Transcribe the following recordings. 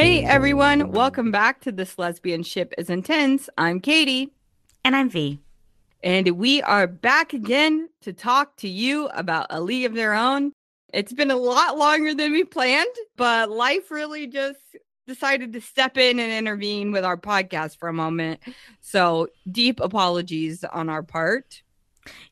Hey everyone, welcome back to This Lesbian Ship is Intense. I'm Katie. And I'm V. And we are back again to talk to you about A League of Their Own. It's been a lot longer than we planned, but life really just decided to step in and intervene with our podcast for a moment. So, deep apologies on our part.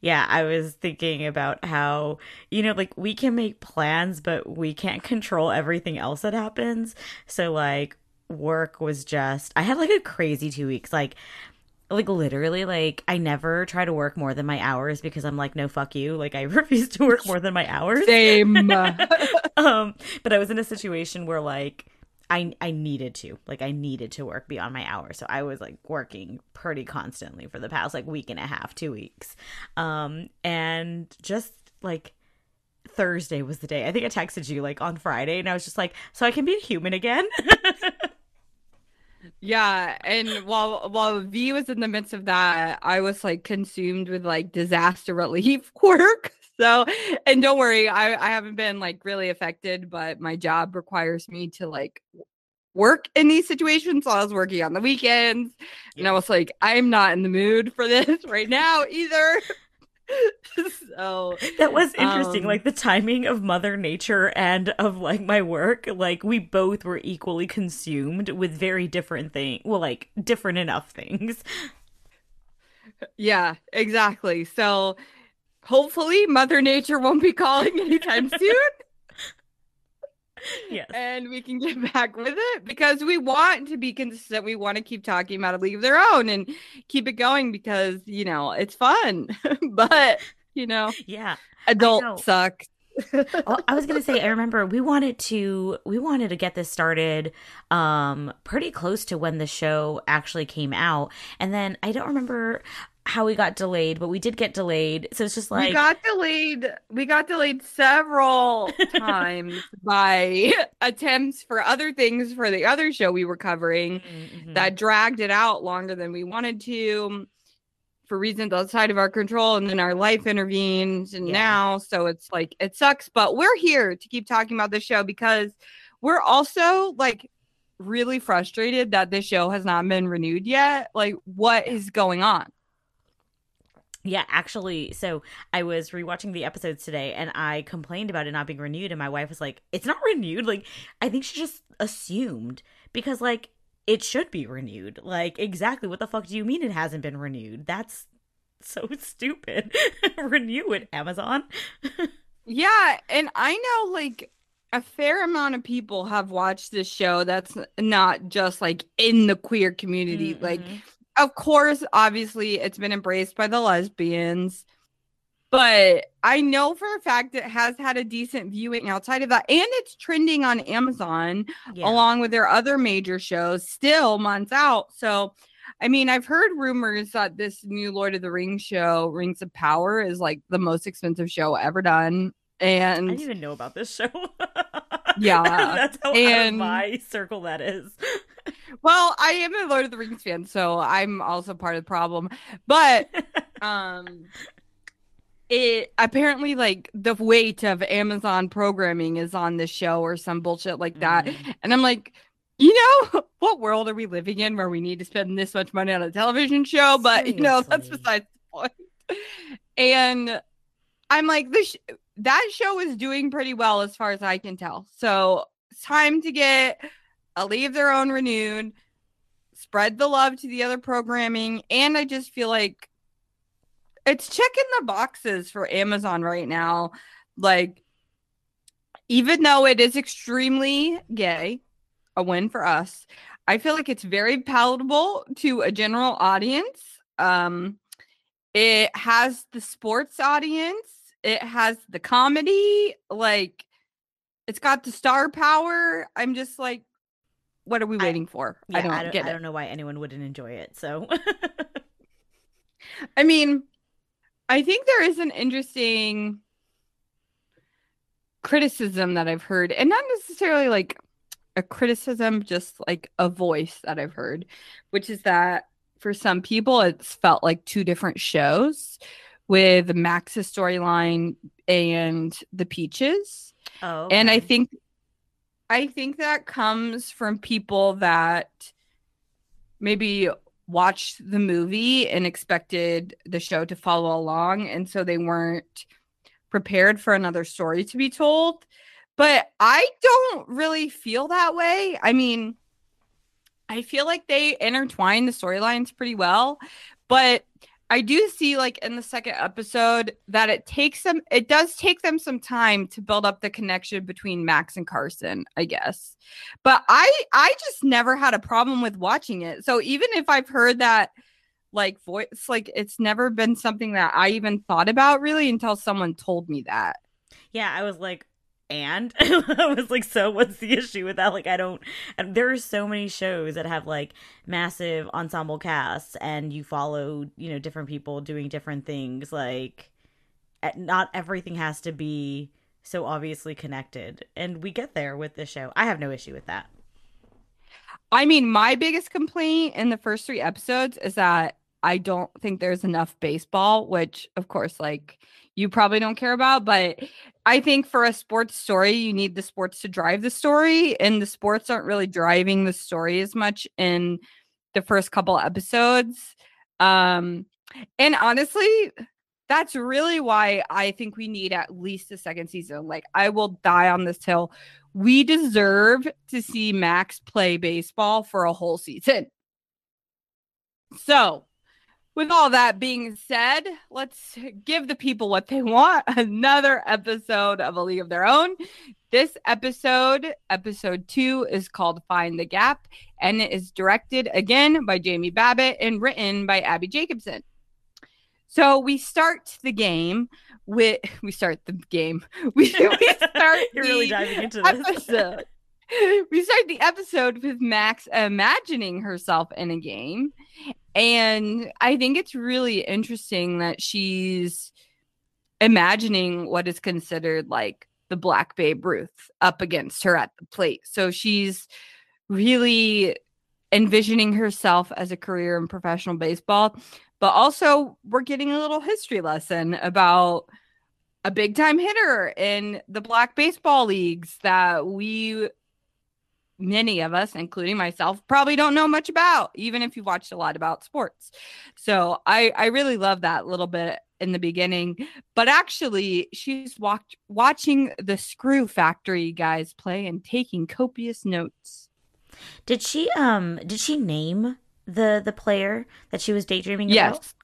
Yeah, I was thinking about how, you know, like we can make plans, but we can't control everything else that happens. So, like, work was just, I had like a crazy two weeks. Like, like literally like i never try to work more than my hours because i'm like no fuck you like i refuse to work more than my hours same um but i was in a situation where like I I needed to like I needed to work beyond my hours, so I was like working pretty constantly for the past like week and a half, two weeks, um, and just like Thursday was the day. I think I texted you like on Friday, and I was just like, so I can be a human again. yeah, and while while V was in the midst of that, I was like consumed with like disaster relief work. So, and don't worry, I, I haven't been like really affected, but my job requires me to like work in these situations. So I was working on the weekends and I was like, I'm not in the mood for this right now either. so that was interesting. Um, like the timing of Mother Nature and of like my work, like we both were equally consumed with very different things. Well, like different enough things. Yeah, exactly. So hopefully Mother Nature won't be calling anytime soon. yes. And we can get back with it because we want to be consistent. We want to keep talking about a league of their own and keep it going because, you know, it's fun. but, you know, yeah. Adult suck. well, I was gonna say, I remember we wanted to we wanted to get this started um pretty close to when the show actually came out. And then I don't remember how we got delayed, but we did get delayed. So it's just like we got delayed. We got delayed several times by attempts for other things for the other show we were covering mm-hmm. that dragged it out longer than we wanted to for reasons outside of our control and then our life intervenes and yeah. now so it's like it sucks but we're here to keep talking about the show because we're also like really frustrated that this show has not been renewed yet like what is going on yeah, actually, so I was rewatching the episodes today and I complained about it not being renewed and my wife was like, "It's not renewed." Like, I think she just assumed because like it should be renewed. Like, exactly what the fuck do you mean it hasn't been renewed? That's so stupid. Renew it, Amazon. yeah, and I know like a fair amount of people have watched this show that's not just like in the queer community. Mm-hmm. Like of course, obviously, it's been embraced by the lesbians, but I know for a fact it has had a decent viewing outside of that, and it's trending on Amazon yeah. along with their other major shows still months out. So, I mean, I've heard rumors that this new Lord of the Rings show, Rings of Power, is like the most expensive show ever done. And I didn't even know about this show. yeah, that's how and, my circle that is well, I am a Lord of the Rings fan, so I'm also part of the problem. But um it apparently like the weight of Amazon programming is on the show or some bullshit like that. Mm. And I'm like, you know, what world are we living in where we need to spend this much money on a television show? But Seriously. you know, that's besides the point. And I'm like, this that show is doing pretty well as far as I can tell. So it's time to get a leave their own renewed, spread the love to the other programming, and I just feel like it's checking the boxes for Amazon right now. Like, even though it is extremely gay, a win for us. I feel like it's very palatable to a general audience. Um, it has the sports audience. It has the comedy. Like, it's got the star power. I'm just like, what are we waiting I, for? Yeah, I don't, I don't get I don't know why anyone wouldn't enjoy it. So, I mean, I think there is an interesting criticism that I've heard, and not necessarily like a criticism, just like a voice that I've heard, which is that for some people it's felt like two different shows with Max's storyline and the Peaches. Oh, okay. and I think I think that comes from people that maybe watched the movie and expected the show to follow along and so they weren't prepared for another story to be told. But I don't really feel that way. I mean, I feel like they intertwine the storylines pretty well, but I do see like in the second episode that it takes them it does take them some time to build up the connection between Max and Carson, I guess. But I I just never had a problem with watching it. So even if I've heard that like voice like it's never been something that I even thought about really until someone told me that. Yeah, I was like, and I was like, so what's the issue with that? Like, I don't. There are so many shows that have like massive ensemble casts, and you follow, you know, different people doing different things. Like, not everything has to be so obviously connected, and we get there with this show. I have no issue with that. I mean, my biggest complaint in the first three episodes is that I don't think there's enough baseball, which, of course, like you probably don't care about. But I think for a sports story, you need the sports to drive the story, and the sports aren't really driving the story as much in the first couple episodes. Um, and honestly, that's really why I think we need at least a second season. Like, I will die on this hill. We deserve to see Max play baseball for a whole season. So, with all that being said, let's give the people what they want another episode of A League of Their Own. This episode, episode two, is called Find the Gap, and it is directed again by Jamie Babbit and written by Abbi Jacobson. So we start the game with we start the game. We, we start You're really diving into this. episode. we start the episode with Max imagining herself in a game and I think it's really interesting that she's imagining what is considered like the Black Babe Ruth up against her at the plate. So she's really envisioning herself as a career in professional baseball. But also, we're getting a little history lesson about a big time hitter in the black baseball leagues that we many of us, including myself, probably don't know much about, even if you watched a lot about sports. So I, I really love that little bit in the beginning. But actually, she's walked watching the Screw Factory guys play and taking copious notes. Did she um did she name the the player that she was daydreaming about? yes. about?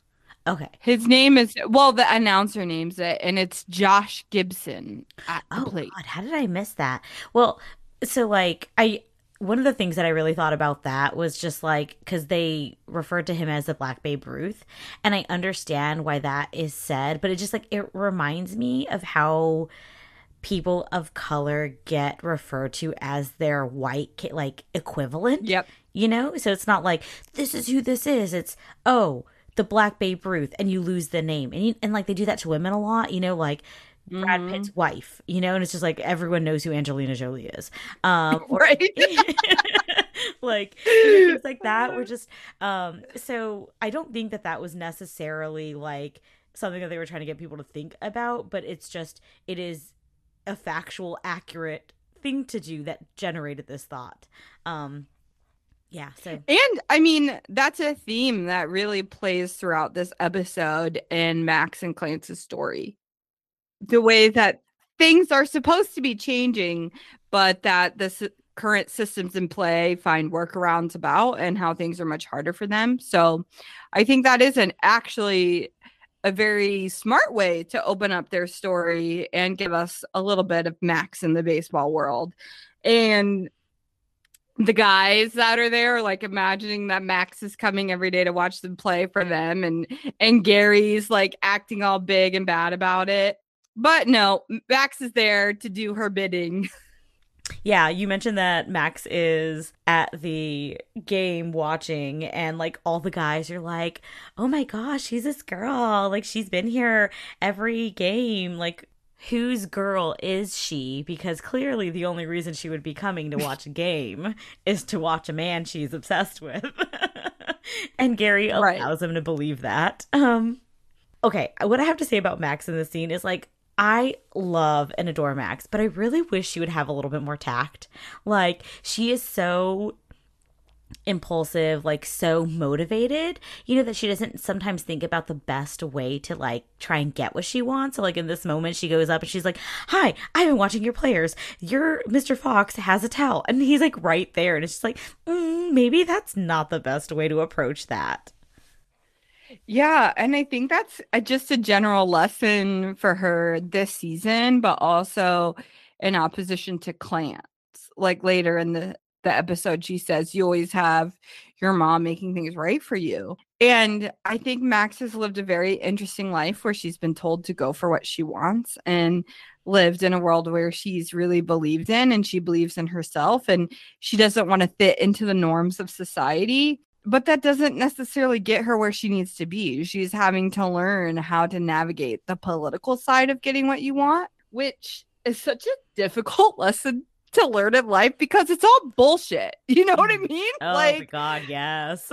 Okay. His name is well, the announcer names it, and it's Josh Gibson at the Oh plate. God, how did I miss that? Well, so like I one of the things that I really thought about that was just like because they referred to him as the Black Babe Ruth, and I understand why that is said, but it just like it reminds me of how people of color get referred to as their white like equivalent. Yep. You know, so it's not like this is who this is. It's oh the Black Babe Ruth, and you lose the name, and you, and like they do that to women a lot. You know, like Brad Mhm. Pitt's wife, you know, and it's just like everyone knows who Angelina Jolie is. Um, or- like things like that were just um so I don't think that that was necessarily like something that they were trying to get people to think about, but it's just it is a factual accurate thing to do that generated this thought. Um yeah, so And I mean, that's a theme that really plays throughout this episode in Max and Clance's story. The way that things are supposed to be changing, but that the current systems in play find workarounds about and how things are much harder for them. So I think that is an actually a very smart way to open up their story and give us a little bit of Max in the baseball world. And the guys that are there like imagining that Max is coming every day to watch them play for them and and Gary's like acting all big and bad about it. But no, Max is there to do her bidding. Yeah, you mentioned that Max is at the game watching, and like all the guys are like, oh my gosh, she's this girl. Like, she's been here every game. Like, whose girl is she? Because clearly the only reason she would be coming to watch a game is to watch a man she's obsessed with. and Gary Right. allows him to believe that. Um, okay, what I have to say about Max in this scene is like, I love and adore Max, but I really wish she would have a little bit more tact. Like, she is so impulsive, like so motivated, you know, that she doesn't sometimes think about the best way to like try and get what she wants. So, like, in this moment, she goes up and she's like, Hi, I've been watching your players. Your Mr. Fox has a towel. And he's like right there. And it's just like, mm, maybe that's not the best way to approach that. Yeah, and I think that's a, just a general lesson for her this season, but also in opposition to Clance. Like later in the the episode, she says, "You always have your mom making things right for you." And I think Max has lived a very interesting life where she's been told to go for what she wants and lived in a world where she's really believed in and she believes in herself and she doesn't want to fit into the norms of society but that doesn't necessarily get her where she needs to be. She's having to learn how to navigate the political side of getting what you want, which is such a difficult lesson to learn in life because it's all bullshit. You know what I mm. mean? Oh like, my god, yes.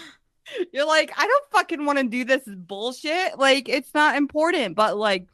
you're like, I don't fucking want to do this bullshit. Like, it's not important, but like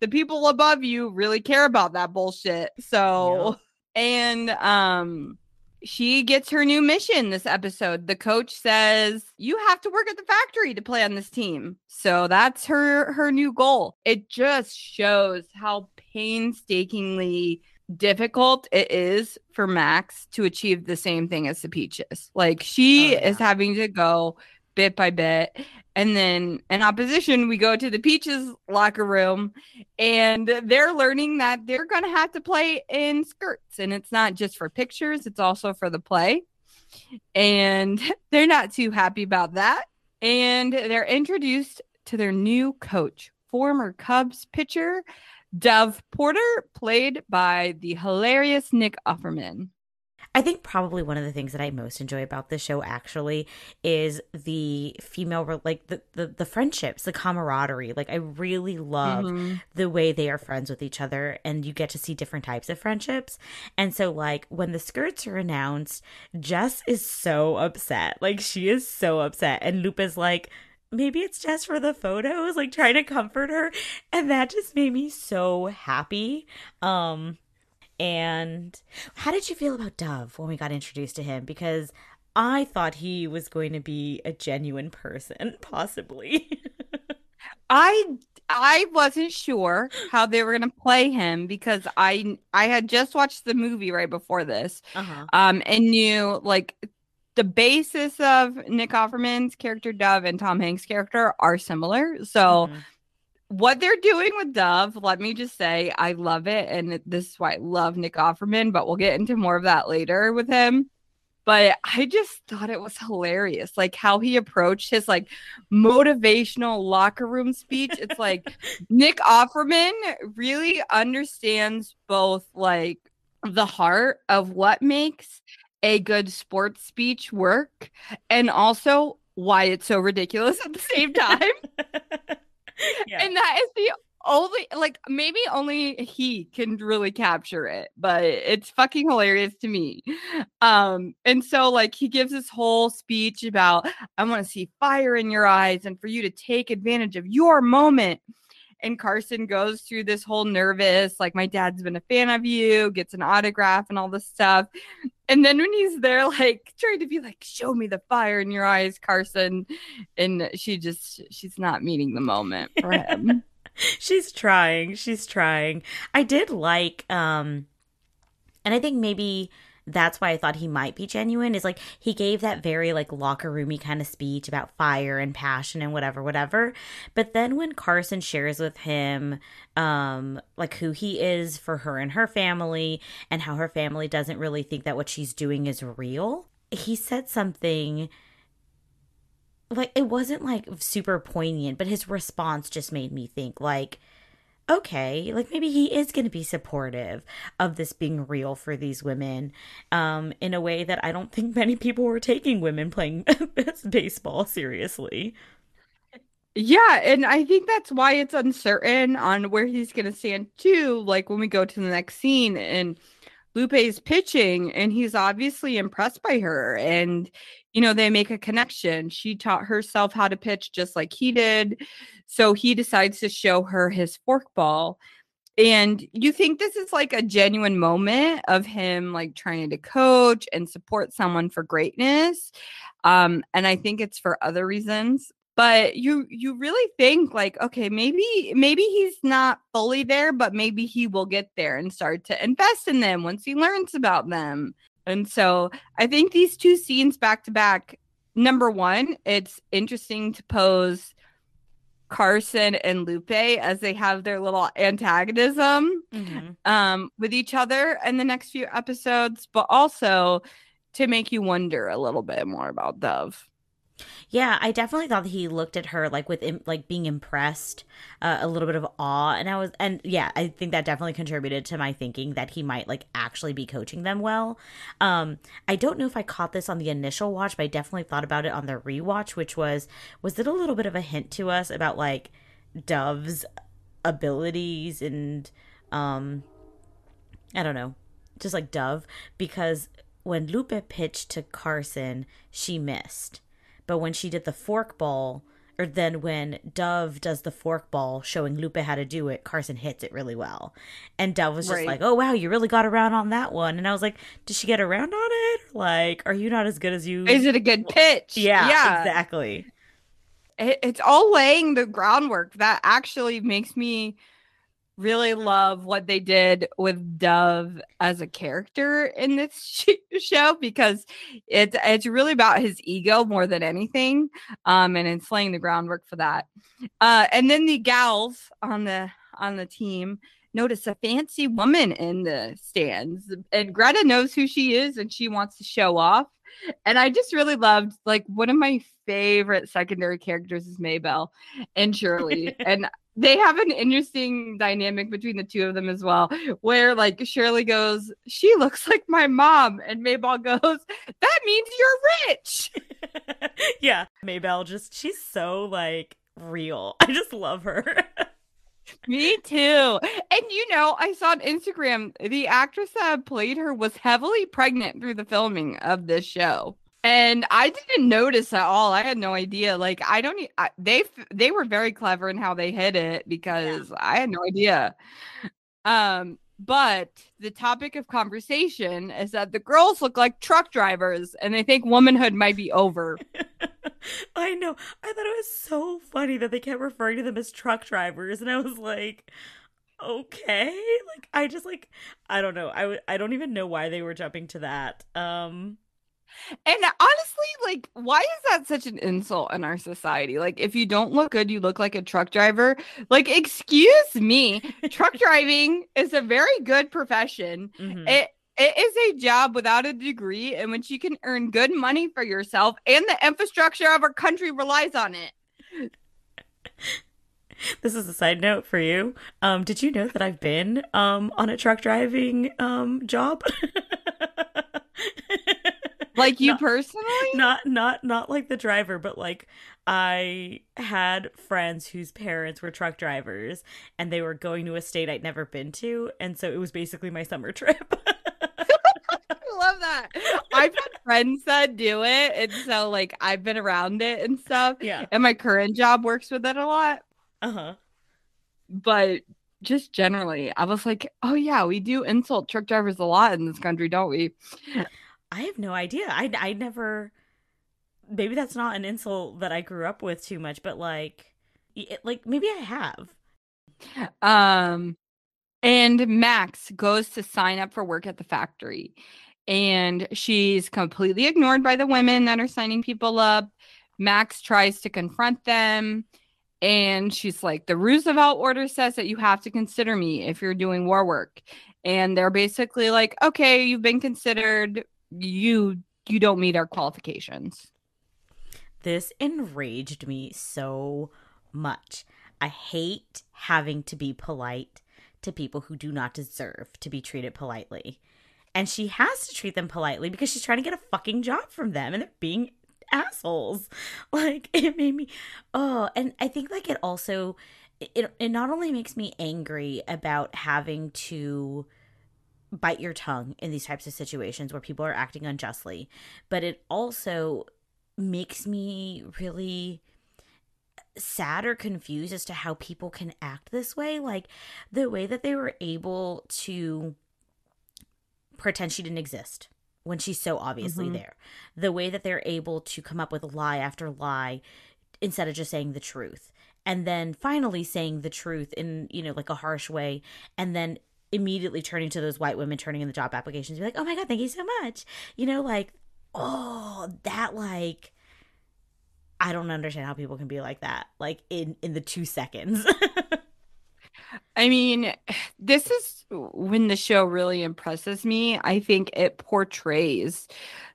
the people above you really care about that bullshit. So, and um she gets her new mission this episode. The coach says, "You have to work at the factory to play on this team." So that's her her new goal. It just shows how painstakingly difficult it is for Max to achieve the same thing as the Peaches. Like oh, she oh, yeah. is having to go bit by bit. And then in opposition, we go to the Peaches locker room and they're learning that they're going to have to play in skirts. And it's not just for pictures, it's also for the play. And they're not too happy about that. And they're introduced to their new coach, former Cubs pitcher, Dove Porter, played by the hilarious Nick Offerman. I think probably one of the things that I most enjoy about this show actually is the female like the the, the friendships, the camaraderie. Like I really love mm-hmm. the way they are friends with each other and you get to see different types of friendships. And so like when the skirts are announced, Jess is so upset. Like she is so upset and Lupe's like maybe it's just for the photos like trying to comfort her and that just made me so happy um and how did you feel about Dove when we got introduced to him? Because I thought he was going to be a genuine person, possibly. I I wasn't sure how they were going to play him because I I had just watched the movie right before this, uh-huh. um, and knew like the basis of Nick Offerman's character Dove and Tom Hanks' character are similar, so. Mm-hmm what they're doing with Dove, let me just say, I love it. And this is why I love Nick Offerman, but we'll get into more of that later with him. But I just thought it was hilarious, like how he approached his like motivational locker room speech. It's like Nick Offerman really understands both like the heart of what makes a good sports speech work and also why it's so ridiculous at the same time. yeah. And that is the only like maybe only he can really capture it but it's fucking hilarious to me um and so like he gives this whole speech about i want to see fire in your eyes and for you to take advantage of your moment and Carson goes through this whole nervous, like, my dad's been a fan of you, gets an autograph and all this stuff. And then when he's there, like, trying to be like, show me the fire in your eyes, Carson. And she just, she's not meeting the moment for him. she's trying. She's trying. I did like, um, and I think maybe that's why I thought he might be genuine is like he gave that very like locker roomy kind of speech about fire and passion and whatever whatever. But then when Carson shares with him um like who he is for her and her family and how her family doesn't really think that what she's doing is real he said something like it wasn't like super poignant but his response just made me think like okay, like maybe he is going to be supportive of this being real for these women um, in a way that I don't think many people were taking women playing baseball seriously. Yeah, and I think that's why it's uncertain on where he's going to stand too. Like when we go to the next scene and Lupe's pitching and he's obviously impressed by her and you know they make a connection. She taught herself how to pitch just like he did. So he decides to show her his forkball. And you think this is like a genuine moment of him like trying to coach and support someone for greatness. Um, and I think it's for other reasons but you you really think like okay maybe maybe he's not fully there but maybe he will get there and start to invest in them once he learns about them and so i think these two scenes back to back number one it's interesting to pose carson and lupe as they have their little antagonism mm-hmm. um, with each other in the next few episodes but also to make you wonder a little bit more about dove yeah, I definitely thought that he looked at her like with like being impressed, uh, a little bit of awe, and I was, and yeah, I think that definitely contributed to my thinking that he might like actually be coaching them well. Um, I don't know if I caught this on the initial watch, but I definitely thought about it on the rewatch, which was was it a little bit of a hint to us about like Dove's abilities and um, I don't know, just like Dove because when Lupe pitched to Carson, she missed but when she did the fork ball, or then when Dove does the fork ball showing Lupe how to do it, Carson hits it really well. And Dove was just right. like, oh, wow, you really got around on that one. And I was like, did she get around on it? Like, are you not as good as you? Is it a good pitch? Yeah, yeah. exactly. It, it's all laying the groundwork. That actually makes me really love what they did with Dove as a character in this sh- show because it's it's really about his ego more than anything, um, and it's laying the groundwork for that. Uh, and then the gals on the on the team notice a fancy woman in the stands, and Greta knows who she is, and she wants to show off. And I just really loved like one of my favorite secondary characters is Maybelle and Shirley. and they have an interesting dynamic between the two of them as well, where like Shirley goes, She looks like my mom, and Maybelle goes, That means you're rich. yeah. Maybelle just she's so like real. I just love her. Me too. And you know, I saw on Instagram the actress that played her was heavily pregnant through the filming of this show and I didn't notice at all. I had no idea. Like I don't. I, they they were very clever in how they hid it because yeah. I had no idea. Um, but the topic of conversation is that the girls look like truck drivers, and they think womanhood might be over. I know. I thought it was so funny that they kept referring to them as truck drivers, and I was like, okay like i just like i don't know i i don't even know why they were jumping to that um and honestly, like, why is that such an insult in our society? Like, if you don't look good, you look like a truck driver. Like, excuse me, truck driving is a very good profession. Mm-hmm. It it is a job without a degree in which you can earn good money for yourself, and the infrastructure of our country relies on it. This is a side note for you. Um, did you know that I've been um, on a truck driving um, job? like you not, personally not not not like the driver but like i had friends whose parents were truck drivers and they were going to a state i'd never been to and so it was basically my summer trip I love that. I've had friends that do it, and so like I've been around it and stuff. Yeah. And my current job works with it a lot. Uh huh. But just generally, I was like, oh yeah, we do insult truck drivers a lot in this country, don't we? I have no idea. I I never. Maybe that's not an insult that I grew up with too much, but like, it, like maybe I have. Um, and Max goes to sign up for work at the factory, and she's completely ignored by the women that are signing people up. Max tries to confront them. And she's like, the Roosevelt order says that you have to consider me if you're doing war work. And they're basically like, okay, you've been considered you you don't meet our qualifications. This enraged me so much. I hate having to be polite to people who do not deserve to be treated politely. And she has to treat them politely because she's trying to get a fucking job from them and they're being assholes. Like it made me oh, and I think like it also it it not only makes me angry about having to bite your tongue in these types of situations where people are acting unjustly, but it also makes me really sad or confused as to how people can act this way. Like the way that they were able to pretend she didn't exist when she's so obviously mm-hmm. there. The way that they're able to come up with lie after lie instead of just saying the truth. And then finally saying the truth in, you know, like a harsh way. And then immediately turning to those white women turning in the job applications be like, oh my God, thank you so much. You know, like, oh, that like I don't understand how people can be like that, like in in the two seconds. I mean, this is when the show really impresses me. I think it portrays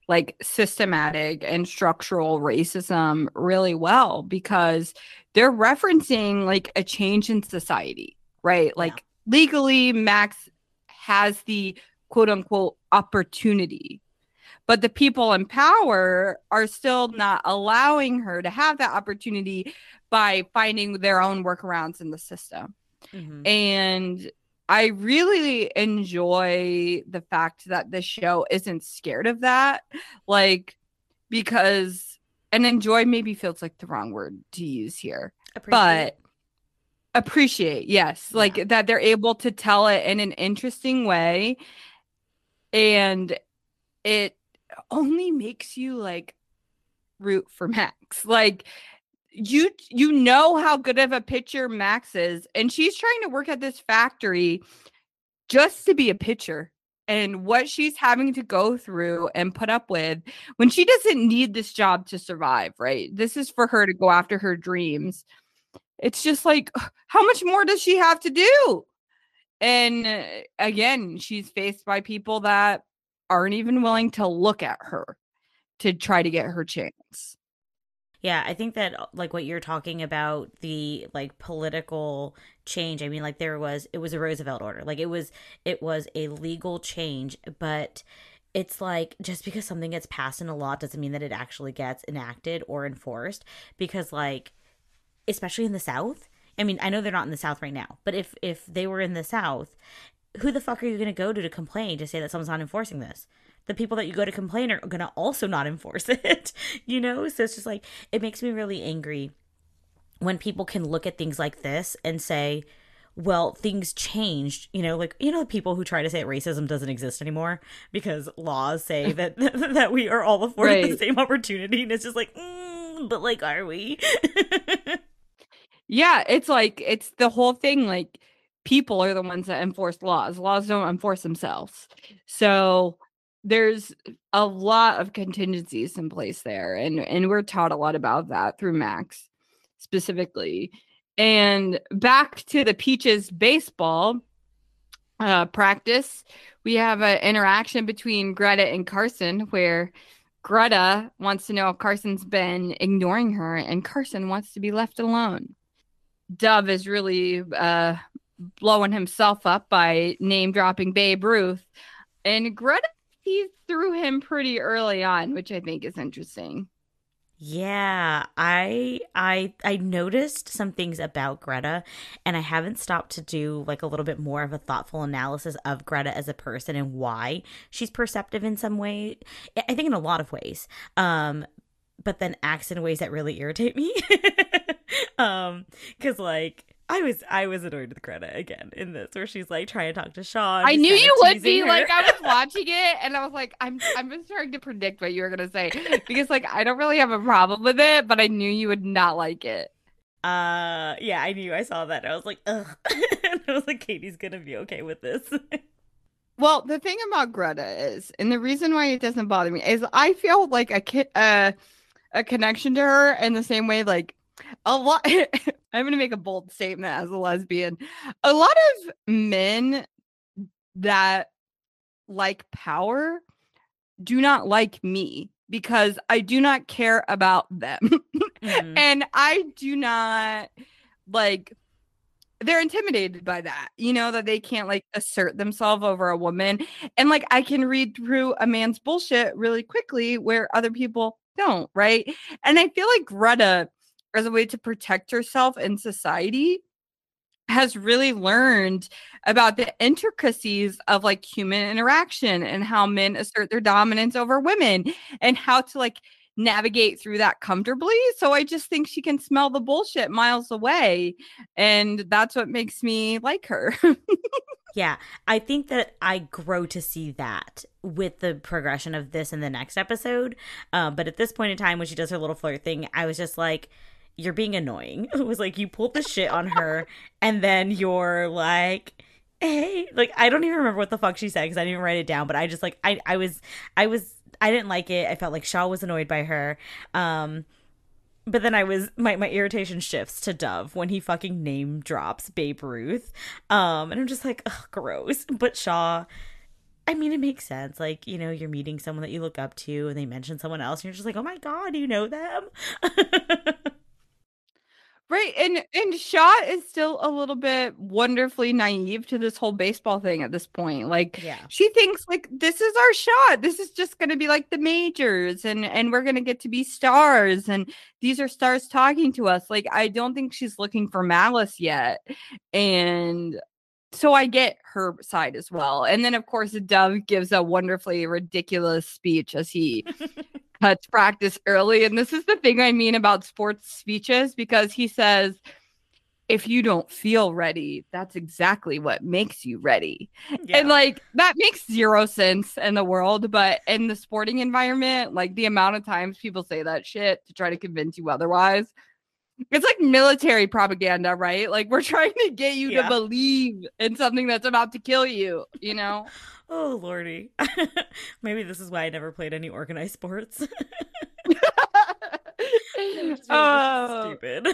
like systematic and structural racism really well because they're referencing like a change in society, right? Like yeah. Legally, Max has the quote unquote opportunity but the people in power are still not allowing her to have that opportunity by finding their own workarounds in the system. Mm-hmm. And I really enjoy the fact that the show isn't scared of that. Like, because, and enjoy maybe feels like the wrong word to use here, appreciate. but appreciate, yes, yeah. like that they're able to tell it in an interesting way. And it only makes you like root for Max. Like you you know how good of a pitcher Max is and she's trying to work at this factory just to be a pitcher and what she's having to go through and put up with when she doesn't need this job to survive, right? This is for her to go after her dreams. It's just like how much more does she have to do? And uh, again, she's faced by people that aren't even willing to look at her to try to get her chance. Yeah, I think that uh, like what you're talking about the like political change. I mean like there was it was a Roosevelt order. Like it was it was a legal change, but it's like just because something gets passed in a law doesn't mean that it actually gets enacted or enforced because like especially in the south I mean, I know they're not in the South right now, but if if they were in the South who the fuck are you going to go to to complain to say that someone's not enforcing this? The people that you go to complain are going to also not enforce it, you know? So it's just like, it makes me really angry when people can look at things like this and say, well, things changed, you know, like you know, the people who try to say racism doesn't exist anymore because laws say that that we are all afforded right. the same opportunity, and it's just like, mm, but like, are we? Yeah, it's like it's the whole thing. Like people are the ones that enforce laws. Laws don't enforce themselves. So there's a lot of contingencies in place there and and we're taught a lot about that through Max specifically. And back to the Peaches baseball uh, practice, we have an interaction between Greta and Carson where Greta wants to know if Carson's been ignoring her and Carson wants to be left alone. Dove is really uh, blowing himself up by name dropping Babe Ruth. And Greta he threw him pretty early on, which I think is interesting. Yeah, I I I noticed some things about Greta and I haven't stopped to do like a little bit more of a thoughtful analysis of Greta as a person and why she's perceptive in some way. I think in a lot of ways. Um but then acts in ways that really irritate me. um cuz like I was I was annoyed with Greta again in this where she's like trying to talk to Shaw. I knew you would be her. like I was watching it and I was like I'm I'm just trying to predict what you were gonna say because like I don't really have a problem with it, but I knew you would not like it. Uh yeah, I knew I saw that. I was like, ugh. and I was like, Katie's gonna be okay with this. well, the thing about Greta is, and the reason why it doesn't bother me is I feel like a kid uh a connection to her in the same way like a lot i'm going to make a bold statement as a lesbian. A lot of men that like power do not like me because i do not care about them. Mm-hmm. and i do not like they're intimidated by that you know that they can't like assert themselves over a woman. And like i can read through a man's bullshit really quickly where other people don't right? And i feel like greta as a way to protect herself in society has really learned about the intricacies of like human interaction and how men assert their dominance over women and how to like navigate through that comfortably. So I just think she can smell the bullshit miles away. And that's what makes me like her. yeah, I think that I grow to see that with the progression of this in the next episode. Uh, but at this point in time, when she does her little flirt thing, I was just like, you're being annoying. It was like you pulled the shit on her, and then you're like, hey, like I don't even remember what the fuck she said because I didn't even write it down. But I just like I I was I was I didn't like it. I felt like Shaw was annoyed by her. Um, but then I was my my irritation shifts to Dove when he fucking name drops Babe Ruth. Um, and I'm just like, ugh, gross. But Shaw. I mean, it makes sense. Like, you know, you're meeting someone that you look up to and they mention someone else, and you're just like, oh my God, you know them? Right, and and Shaw is still a little bit wonderfully naive to this whole baseball thing at this point. Like, yeah. she thinks like this is our shot. This is just going to be like the majors, and and we're going to get to be stars, and these are stars talking to us. Like, I don't think she's looking for malice yet, and so I get her side as well. And then of course, Dove gives a wonderfully ridiculous speech as he cuts practice early. And this is the thing I mean about sports speeches because he says, if you don't feel ready, that's exactly what makes you ready. Yeah. And like that makes zero sense in the world, but in the sporting environment, like the amount of times people say that shit to try to convince you otherwise. It's like military propaganda, right? Like we're trying to get you yeah. to believe in something that's about to kill you, you know? Oh lordy. Maybe this is why I never played any organized sports. oh. stupid.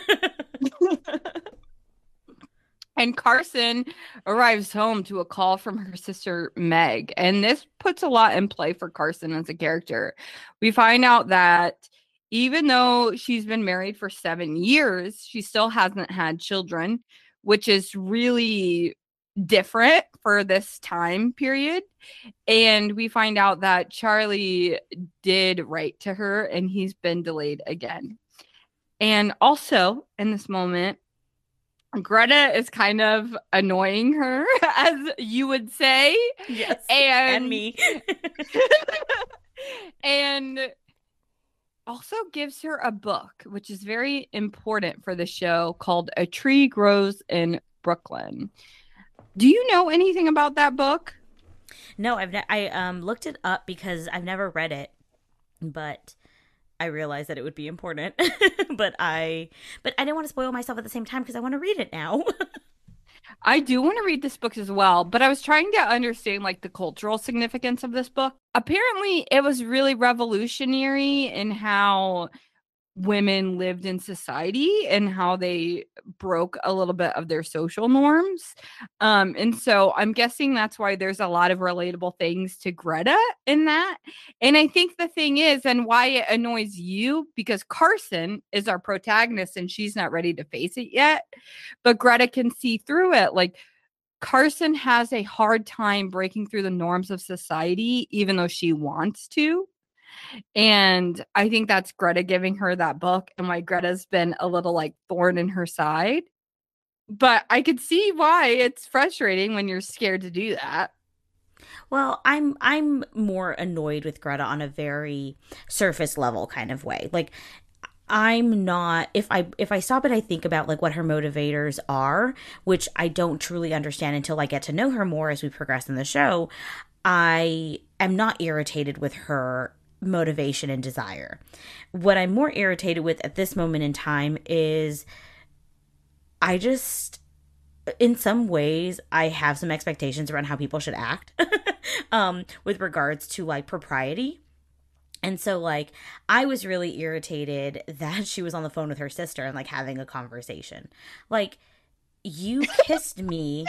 and Carson arrives home to a call from her sister Meg, and this puts a lot in play for Carson as a character. We find out that even though she's been married for 7 years, she still hasn't had children, which is really different for this time period. And we find out that Charlie did write to her and he's been delayed again. And also in this moment, Greta is kind of annoying her, as you would say. Yes. And, and me. and also gives her a book, which is very important for the show called A Tree Grows in Brooklyn. Do you know anything about that book? No, I've ne- I um looked it up because I've never read it, but I realized that it would be important. but I but I didn't want to spoil myself at the same time because I want to read it now. I do want to read this book as well, but I was trying to understand like the cultural significance of this book. Apparently, it was really revolutionary in how women lived in society and how they broke a little bit of their social norms. Um, and so I'm guessing that's why there's a lot of relatable things to Greta in that. And I think the thing is, and why it annoys you, because Carson is our protagonist and she's not ready to face it yet, but Greta can see through it. Like, Carson has a hard time breaking through the norms of society, even though she wants to. And I think that's Greta giving her that book and why Greta's been a little like thorn in her side. But I could see why it's frustrating when you're scared to do that. Well, I'm I'm more annoyed with Greta on a very surface level kind of way. Like I'm not if I if I stop and I think about like what her motivators are, which I don't truly understand until I get to know her more as we progress in the show, I am not irritated with her motivation and desire. What I'm more irritated with at this moment in time is I just in some ways I have some expectations around how people should act um with regards to like propriety. And so like I was really irritated that she was on the phone with her sister and like having a conversation. Like you kissed me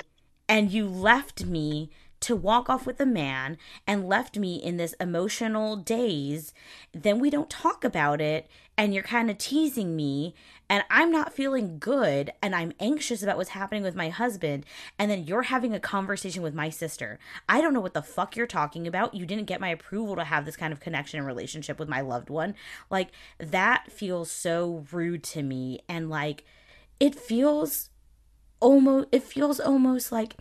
and you left me to walk off with a man and left me in this emotional daze, then we don't talk about it and you're kind of teasing me and I'm not feeling good and I'm anxious about what's happening with my husband and then you're having a conversation with my sister. I don't know what the fuck you're talking about. You didn't get my approval to have this kind of connection and relationship with my loved one. Like that feels so rude to me and like it feels almost it feels almost like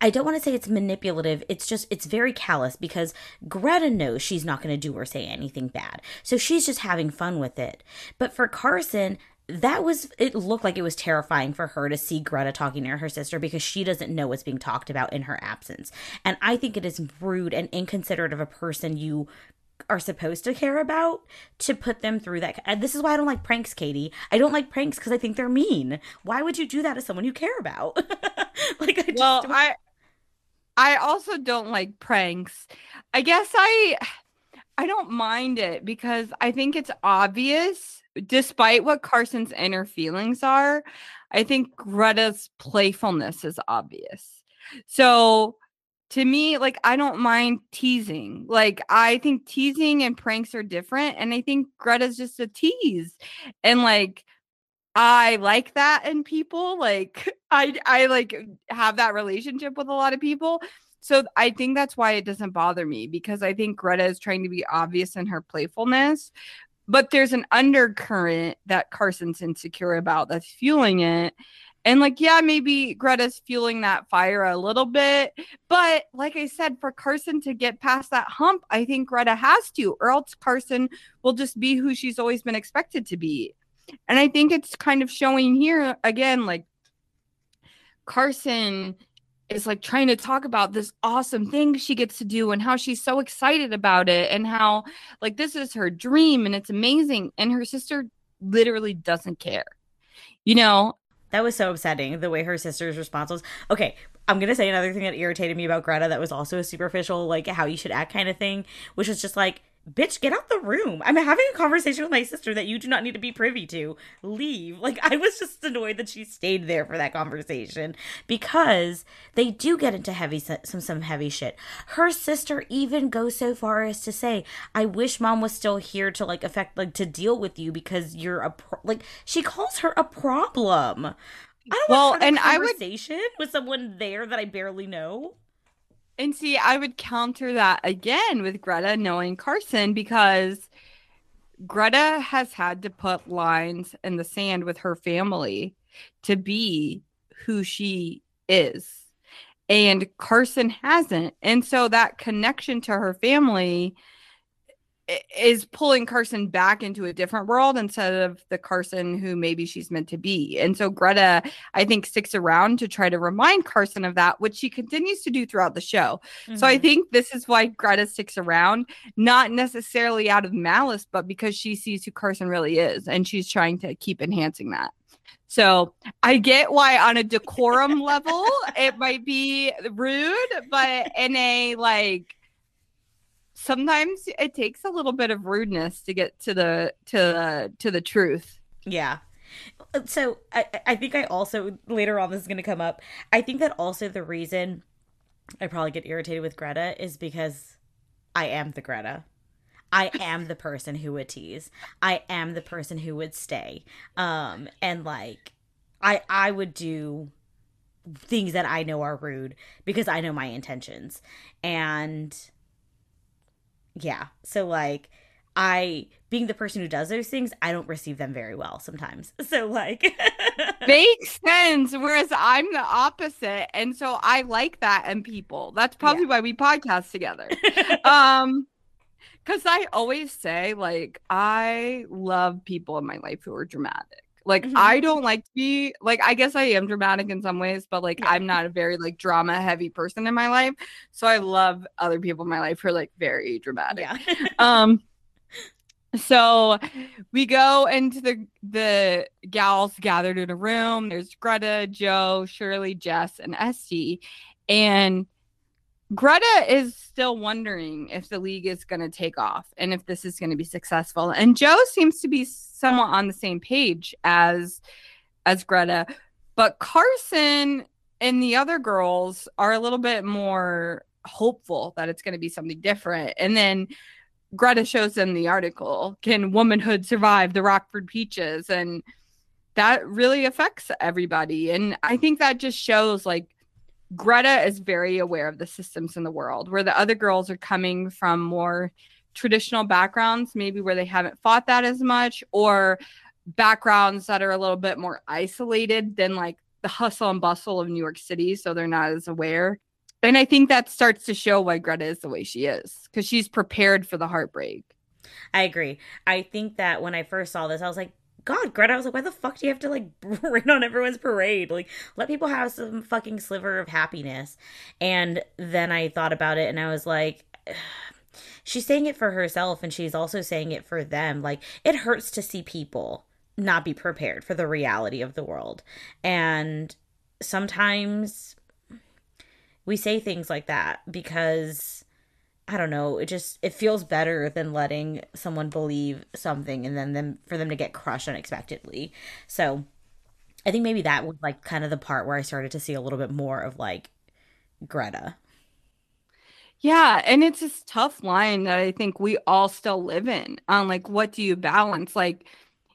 I don't want to say it's manipulative. It's just, it's very callous because Greta knows she's not going to do or say anything bad. So she's just having fun with it. But for Carson, that was it looked like it was terrifying for her to see Greta talking to her sister because she doesn't know what's being talked about in her absence. And I think it is rude and inconsiderate of a person you are supposed to care about to put them through that. And this is why I don't like pranks, Katie. I don't like pranks because I think they're mean. Why would you do that to someone you care about? like, I just well, don't... I I also don't like pranks. I guess I I don't mind it because I think it's obvious despite what Carson's inner feelings are. I think Greta's playfulness is obvious. So to me, like I don't mind teasing. Like I think teasing and pranks are different and I think Greta's just a tease. And like I like that in people. Like I I like have that relationship with a lot of people. So I think that's why it doesn't bother me because I think Greta is trying to be obvious in her playfulness, but there's an undercurrent that Carson's insecure about that's fueling it. And like, yeah, maybe Greta's fueling that fire a little bit. But like I said, for Carson to get past that hump, I think Greta has to, or else Carson will just be who she's always been expected to be. And I think it's kind of showing here again, like Carson is like trying to talk about this awesome thing she gets to do and how she's so excited about it and how like this is her dream and it's amazing. And her sister literally doesn't care. You know, that was so upsetting the way her sister's response was. Okay, I'm gonna say another thing that irritated me about Greta that was also a superficial, like how you should act kind of thing, which was just like bitch, get out the room. I'm having a conversation with my sister that you do not need to be privy to. Leave. Like, I was just annoyed that she stayed there for that conversation because they do get into heavy, some, some heavy shit. Her sister even goes so far as to say, I wish mom was still here to, like, affect, like, to deal with you because you're a, pro-. like, she calls her a problem. I don't well, want to and I would with someone there that I barely know. And see, I would counter that again with Greta knowing Carson because Greta has had to put lines in the sand with her family to be who she is. And Carson hasn't. And so that connection to her family is pulling Carson back into a different world instead of the Carson who maybe she's meant to be. And so Greta, I think, sticks around to try to remind Carson of that, which she continues to do throughout the show. Mm-hmm. So I mm-hmm. think this is why Greta sticks around, not necessarily out of malice, but because she sees who Carson really is and she's trying to keep enhancing that. So I get why on a decorum level it might be rude, but in a like sometimes it takes a little bit of rudeness to get to the to the to the truth. Yeah. So I I think I also later on this is going to come up. I think that also the reason I probably get irritated with Greta is because I am the Greta. I am the person who would tease. I am the person who would stay. Um and like I I would do things that I know are rude because I know my intentions. And yeah. So like I being the person who does those things, I don't receive them very well sometimes. So like makes sense. Whereas I'm the opposite. And so I like that in people. That's probably yeah. why we podcast together. um because I always say, like, I love people in my life who are dramatic. Like mm-hmm. I don't like to be like I guess I am dramatic in some ways, but like yeah. I'm not a very like drama heavy person in my life. So I love other people in my life who are like very dramatic. Yeah. um so we go into the the gals gathered in a room. There's Greta, Jo, Shirley, Jess, and Esti. And Greta is still wondering if the league is going to take off and if this is going to be successful. And Jo seems to be somewhat on the same page as as Greta, but Carson and the other girls are a little bit more hopeful that it's going to be something different. And then Greta shows them the article, Can Womanhood Survive the Rockford Peaches? And that really affects everybody. And I think that just shows like Greta is very aware of the systems in the world where the other girls are coming from more traditional backgrounds, maybe where they haven't fought that as much, or backgrounds that are a little bit more isolated than like the hustle and bustle of New York City, so they're not as aware. And I think that starts to show why Greta is the way she is because she's prepared for the heartbreak. I agree. I think that when I first saw this, I was like, God, Greta, I was like, why the fuck do you have to like rain on everyone's parade? Like, let people have some fucking sliver of happiness. And then I thought about it and I was like, she's saying it for herself and she's also saying it for them. Like, it hurts to see people not be prepared for the reality of the world. And sometimes we say things like that because I don't know, it just it feels better than letting someone believe something and then them for them to get crushed unexpectedly. So I think maybe that was like kind of the part where I started to see a little bit more of like Greta. Yeah, and it's this tough line that I think we all still live in on like what do you balance? Like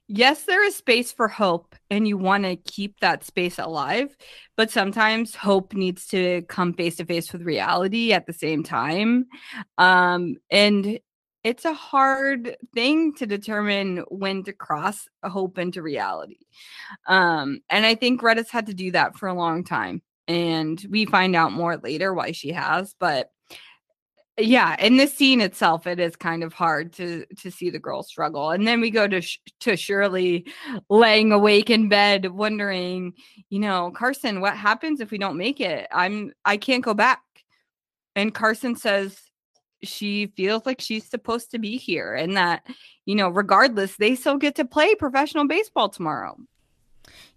yes, there is space for hope and you want to keep that space alive, but sometimes hope needs to come face to face with reality at the same time. Um, and it's a hard thing to determine when to cross hope into reality. Um, and I think Greta's had to do that for a long time. And we find out more later why she has, but yeah in the scene itself it is kind of hard to to see the girl struggle and then we go to to shirley laying awake in bed wondering you know carson what happens if we don't make it? I'm i can't go back. And carson says she feels like she's supposed to be here and that you know regardless they still get to play professional baseball tomorrow.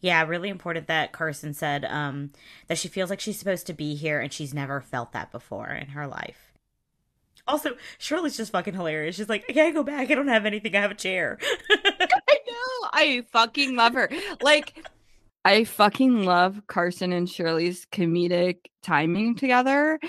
Yeah, really important that Carson said um, that she feels like she's supposed to be here and she's never felt that before in her life. Also, Shirley's just fucking hilarious. She's like, I can't go back. I don't have anything. I have a chair. I know. I fucking love her. Like, I fucking love Carson and Shirley's comedic timing together.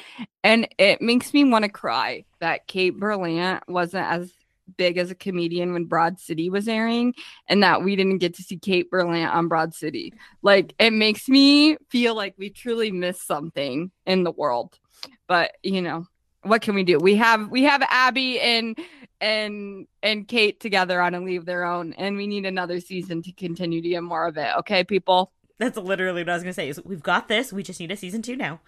And it makes me want to cry that Kate Berlant wasn't as big as a comedian when Broad City was airing and that we didn't get to see Kate Berlant on Broad City. Like, it makes me feel like we truly missed something in the world. But, you know, what can we do? We have we have Abbi and and and Kate together on A League of Their Own, and we need another season to continue to get more of it. Okay, people. That's literally what I was gonna say. Is we've got this. We just need a season two now.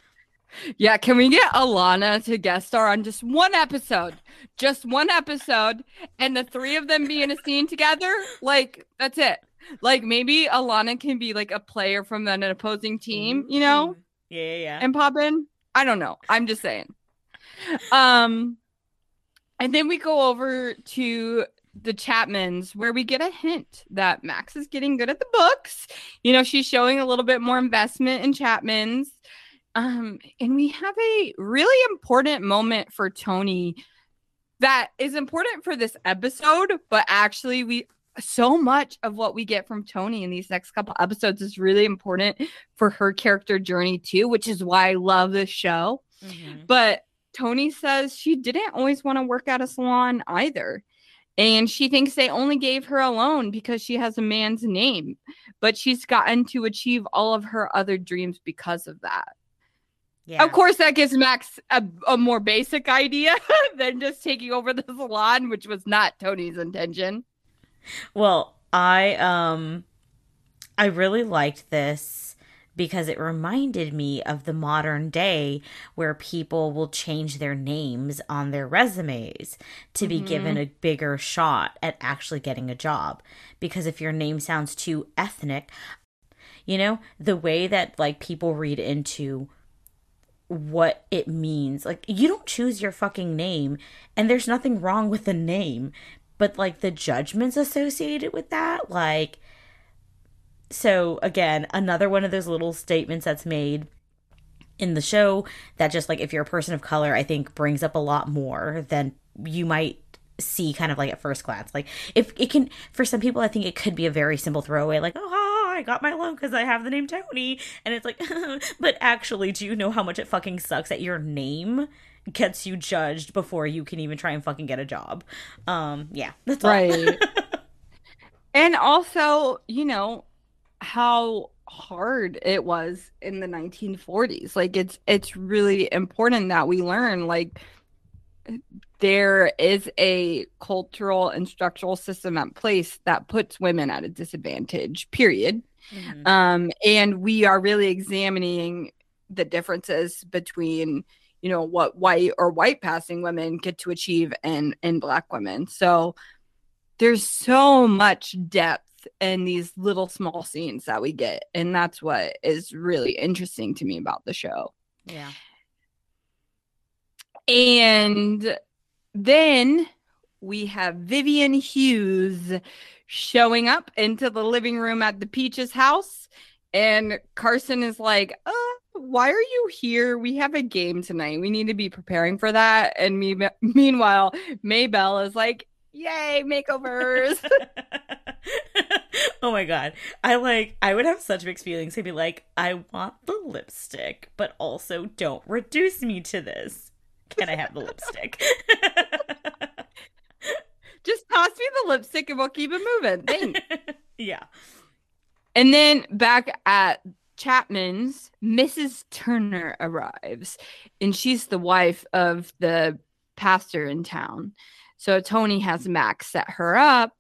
Yeah, can we get Ilana to guest star on just one episode? Just one episode, and the three of them be in a scene together? Like, that's it. Like, maybe Ilana can be like a player from an opposing team, you know? Mm-hmm. Yeah, yeah, yeah. And pop in? I don't know. I'm just saying um, and then we go over to the Chapmans, where we get a hint that Max is getting good at the books. You know, she's showing a little bit more investment in Chapman's. Um, and we have a really important moment for Toni that is important for this episode, but actually, we so much of what we get from Toni in these next couple episodes is really important for her character journey too, which is why I love this show. Mm-hmm. But Toni says she didn't always want to work at a salon either. And she thinks they only gave her a loan because she has a man's name, but she's gotten to achieve all of her other dreams because of that. Yeah. Of course, that gives Max a, a more basic idea than just taking over the salon, which was not Toni's intention. Well, I um I really liked this because it reminded me of the modern day where people will change their names on their resumes to mm-hmm. be given mm-hmm. a bigger shot at actually getting a job. Because if your name sounds too ethnic, you know, the way that like people read into what it means. Like you don't choose your fucking name and there's nothing wrong with the name, but like the judgments associated with that, like so again, another one of those little statements that's made in the show that just like if you're a person of color, I think brings up a lot more than you might see kind of like at first glance. Like if it can for some people I think it could be a very simple throwaway like, "Oh, I got my loan cuz I have the name Toni." And it's like, "But actually, do you know how much it fucking sucks that your name gets you judged before you can even try and fucking get a job?" Um, yeah, that's right. and also, you know, how hard it was in the 1940s like it's it's really important that we learn like there is a cultural and structural system at place that puts women at a disadvantage, period. Mm-hmm. Um, and we are really examining the differences between, you know, what white or white passing women get to achieve and and black women. So there's so much depth in these little small scenes that we get. And that's what is really interesting to me about the show. Yeah. And then we have Vivian Hughes showing up into the living room at the Peaches house. And Carson is like, uh, why are you here? We have a game tonight. We need to be preparing for that. And me- meanwhile, Maybelle is like, yay, makeovers. oh my god. I like I would have such mixed feelings. I'd be like, I want the lipstick, but also don't reduce me to this. Can I have the lipstick? Just toss me the lipstick and we'll keep it moving. Thanks. yeah. And then back at Chapman's, Mrs. Turner arrives, and she's the wife of the pastor in town. So Toni has Max set her up,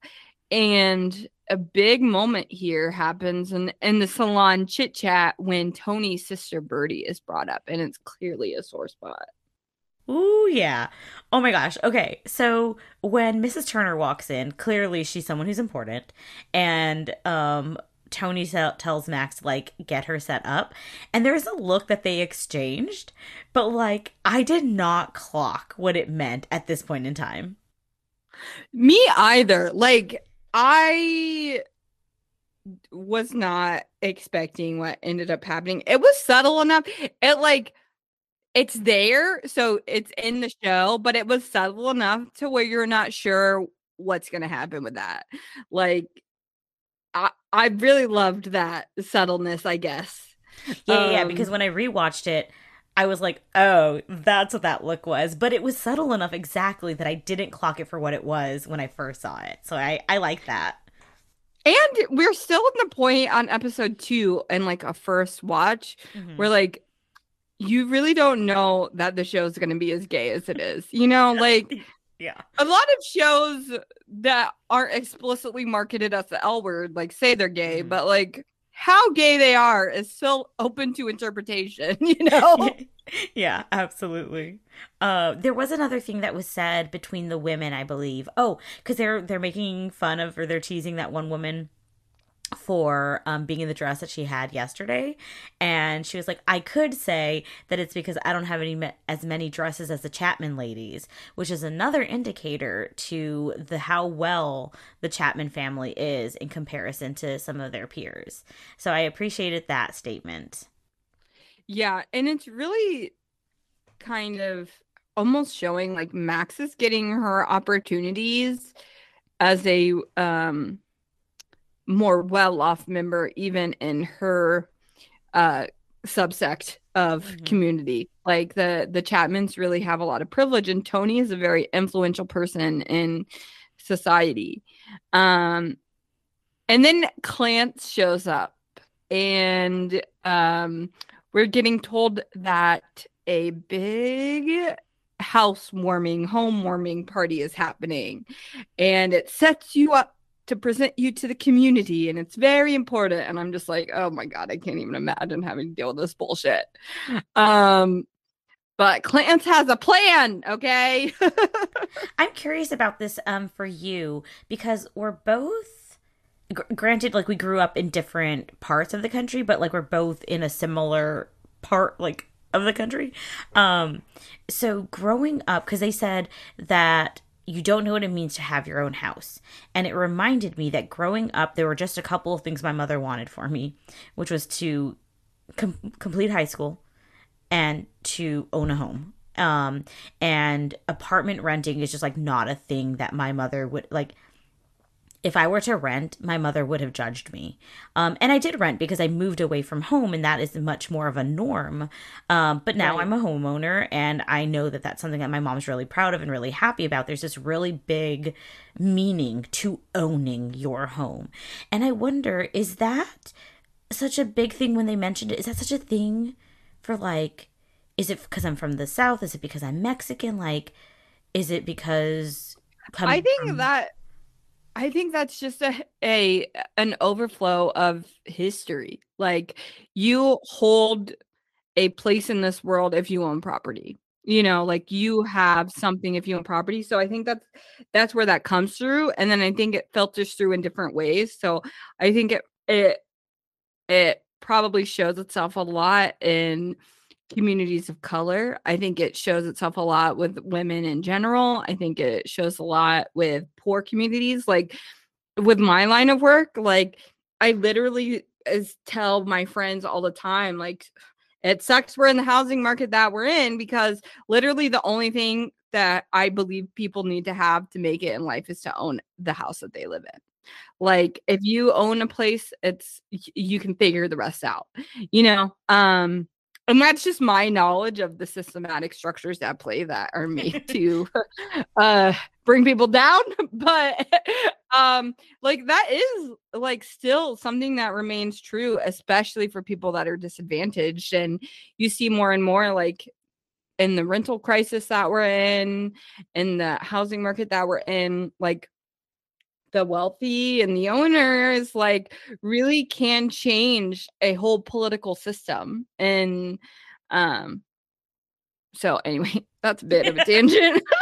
and a big moment here happens in, in the salon chit chat when Toni's sister Birdie is brought up, and it's clearly a sore spot. Ooh, yeah. Oh my gosh. Okay. So when Mrs. Turner walks in, clearly she's someone who's important. And um, Tony tells Max like get her set up, and there's a look that they exchanged, but like I did not clock what it meant at this point in time. Me either. Like I was not expecting what ended up happening. It was subtle enough. It like it's there, so it's in the show, but it was subtle enough to where you're not sure what's going to happen with that. Like I I really loved that subtleness, I guess. Yeah, um, yeah, because when I rewatched it, I was like, "Oh, that's what that look was." But it was subtle enough exactly that I didn't clock it for what it was when I first saw it. So I I like that. And we're still in the point on episode 2 and like a first watch mm-hmm. where like you really don't know that the show's going to be as gay as it is. You know, like yeah. A lot of shows that aren't explicitly marketed as the L word like say they're gay, mm-hmm. but like how gay they are is still open to interpretation, you know? yeah, absolutely. Uh, there was another thing that was said between the women, I believe. Oh, because they're they're making fun of or they're teasing that one woman for um, being in the dress that she had yesterday. And she was like i could say that it's because i don't have any as many dresses as the chapman ladies which is another indicator to the how well the chapman family is in comparison to some of their peers. So i appreciated that statement. Yeah and it's really kind of almost showing like max is getting her opportunities as a um more well-off member even in her uh subsect of mm-hmm. community like the the chapmans really have a lot of privilege and toni is a very influential person in society um and then clance shows up and um we're getting told that a big housewarming home warming party is happening and it sets you up to present you to the community and it's very important and i'm just like oh my god i can't even imagine having to deal with this bullshit um but Clance has a plan, okay? I'm curious about this um for you because we're both gr- granted like we grew up in different parts of the country, but like we're both in a similar part like of the country. Um so growing up cuz they said that you don't know what it means to have your own house. And it reminded me that growing up, there were just a couple of things my mother wanted for me, which was to com- complete high school and to own a home. Um, and apartment renting is just like not a thing that my mother would like if I were to rent, my mother would have judged me. Um, and I did rent because I moved away from home, and that is much more of a norm. Um, but now right. I'm a homeowner, and I know that that's something that my mom's really proud of and really happy about. There's this really big meaning to owning your home. And I wonder, is that such a big thing when they mentioned it? Is that such a thing for like, is it because I'm from the South? Is it because I'm Mexican? Like, is it because I think from- that I think that's just a, a an overflow of history. Like you hold a place in this world if you own property. You know, like you have something if you own property. So I think that's that's where that comes through. And then I think it filters through in different ways. So I think it it it probably shows itself a lot in communities of color. I think it shows itself a lot with women in general. I think it shows a lot with poor communities. Like with my line of work, like I literally is tell my friends all the time, like it sucks we're in the housing market that we're in because literally the only thing that I believe people need to have to make it in life is to own the house that they live in. Like if you own a place, it's you can figure the rest out. You know, um and that's just my knowledge of the systematic structures that play that are made to uh bring people down. But um like that is like still something that remains true especially for people that are disadvantaged. And you see more and more like in the rental crisis that we're in in the housing market that we're in like the wealthy and the owners like really can change a whole political system and um so anyway that's a bit of a tangent.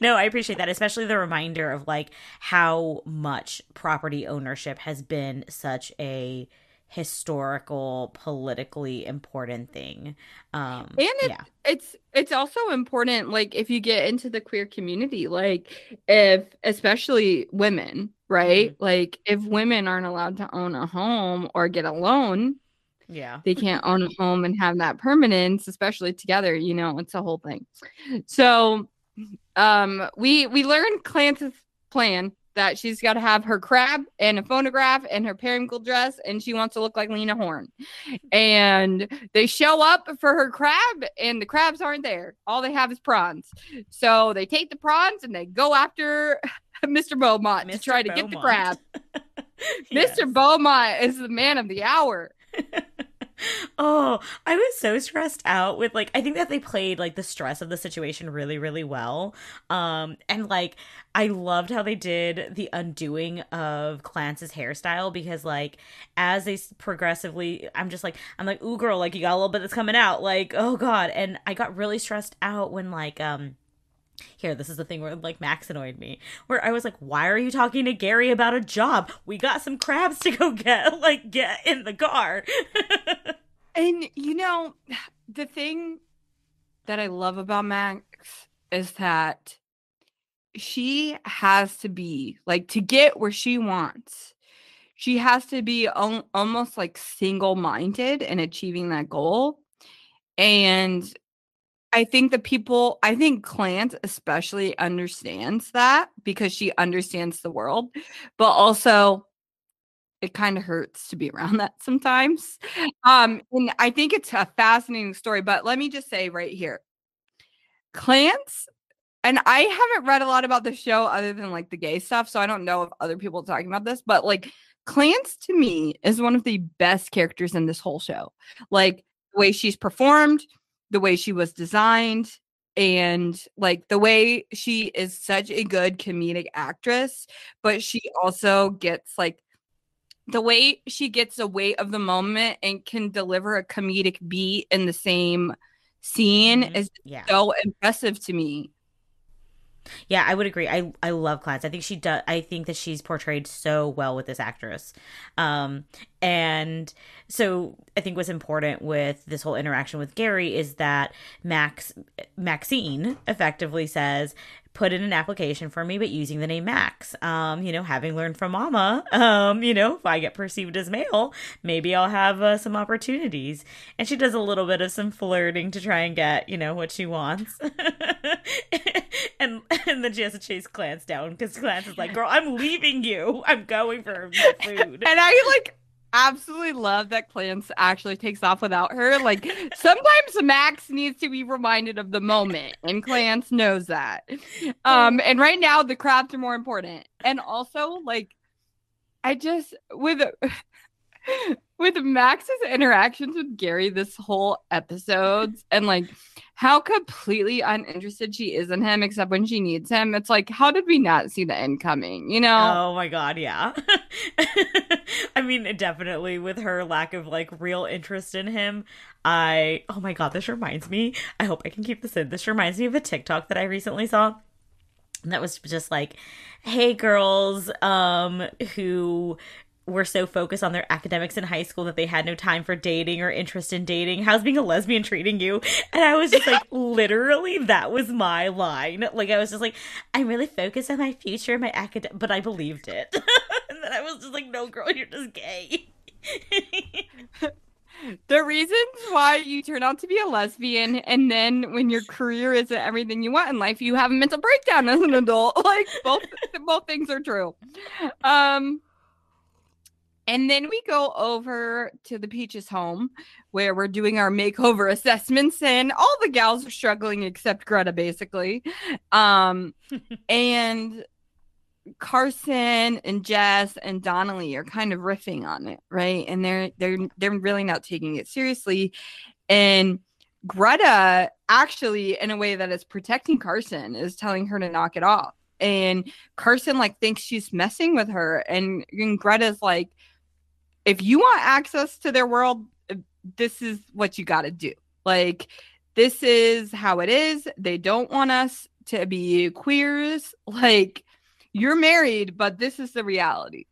No i appreciate that especially the reminder of like how much property ownership has been such a historical politically important thing um and it, yeah. it's it's also important like if you get into the queer community like if especially women right mm-hmm. like if women aren't allowed to own a home or get a loan yeah they can't own a home and have that permanence especially together you know it's a whole thing so um we we learned clance's plan that she's got to have her crab and a phonograph and her periwinkle dress and she wants to look like Lena Horne. And they show up for her crab and the crabs aren't there. All they have is prawns. So they take the prawns and they go after Mr. Beaumont Mr. to try to get the crab. yes. Mr. Beaumont is the man of the hour. oh, I was so stressed out with like I think that they played like the stress of the situation really really well. Um and like I loved how they did the undoing of Clance's hairstyle because like as they progressively I'm just like I'm like ooh girl like you got a little bit that's coming out like oh god and I got really stressed out when like um here this is the thing where like max annoyed me where i was like why are you talking to gary about a job? We got some crabs to go get like get in the car. And you know the thing that i love about max is that she has to be like to get where she wants she has to be al- almost like single-minded in achieving that goal. And I think the people, I think Clance especially understands that because she understands the world, but also it kind of hurts to be around that sometimes. Um, and I think it's a fascinating story, but let me just say right here Clance, and I haven't read a lot about the show other than like the gay stuff, so I don't know if other people are talking about this, but like Clance to me is one of the best characters in this whole show. Like the way she's performed, the way she was designed and like the way she is such a good comedic actress but she also gets like the way she gets the weight of the moment and can deliver a comedic beat in the same scene mm-hmm. is yeah. so impressive to me yeah, I would agree. I I love Clance. I think she does. I think that she's portrayed so well with this actress. Um, and so I think what's important with this whole interaction with Gary is that Max Maxine effectively says, put in an application for me, but using the name Max. Um, you know, having learned from Mama, um, you know, if I get perceived as male, maybe I'll have uh, some opportunities. And she does a little bit of some flirting to try and get, you know, what she wants. and and then she has to chase Clance down because Clance is like, "Girl, I'm leaving you. I'm going for food." And I like absolutely love that Clance actually takes off without her. Like sometimes Max needs to be reminded of the moment, and Clance knows that. Um, and right now the crabs are more important. And also, like, I just with with Max's interactions with Gary this whole episode and like how completely uninterested she is in him except when she needs him. It's like, how did we not see the end coming? You know? Oh my god, yeah. I mean, definitely with her lack of like real interest in him. I oh my god, this reminds me. I hope I can keep this in. This reminds me of a TikTok that I recently saw. And that was just like, hey girls, um, who were so focused on their academics in high school that they had no time for dating or interest in dating. How's being a lesbian treating you? And I was just like, literally, that was my line. Like, I was just like, I'm really focused on my future, my academic, but I believed it. and then I was just like, no, girl, you're just gay. the reasons why you turn out to be a lesbian and then when your career isn't everything you want in life you have a mental breakdown as an adult like both both things are true um and then we go over to the Peaches home where we're doing our makeover assessments and all the gals are struggling except Greta basically. Um and Carson and Jess and Donnelly are kind of riffing on it, right? And they're they're they're really not taking it seriously. And Greta actually in a way that is protecting Carson is telling her to knock it off. And Carson like thinks she's messing with her and, and Greta's like if you want access to their world, this is what you got to do. Like, this is how it is. They don't want us to be queers. Like, you're married, but this is the reality.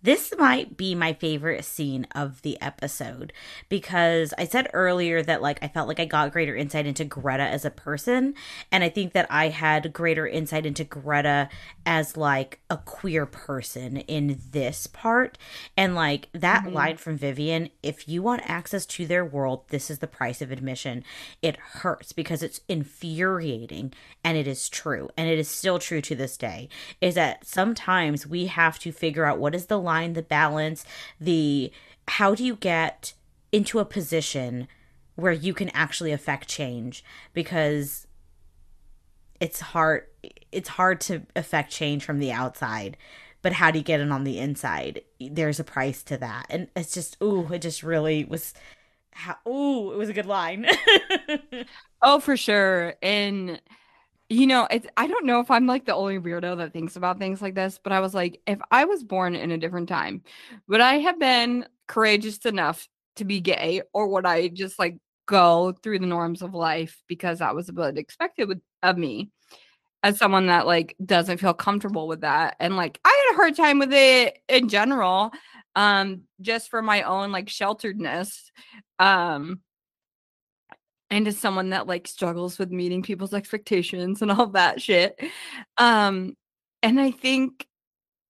This might be my favorite scene of the episode because I said earlier that like I felt like I got greater insight into Greta as a person and I think that I had greater insight into Greta as like a queer person in this part and like that mm-hmm. line from Vivian if you want access to their world this is the price of admission it hurts because it's infuriating and it is true and it is still true to this day is that sometimes we have to figure out what is the line, the balance, the how do you get into a position where you can actually affect change? Because it's hard it's hard to affect change from the outside but how do you get it on the inside? There's a price to that. And it's just ooh it just really was how ooh it was a good line. Oh for sure. And you know, it's I don't know if I'm like the only weirdo that thinks about things like this, but I was like, if I was born in a different time, would I have been courageous enough to be gay, or would I just like go through the norms of life because that was what expected with, of me as someone that like doesn't feel comfortable with that, and like I had a hard time with it in general, um, just for my own like shelteredness, um and as someone that like struggles with meeting people's expectations and all that shit. Um and I think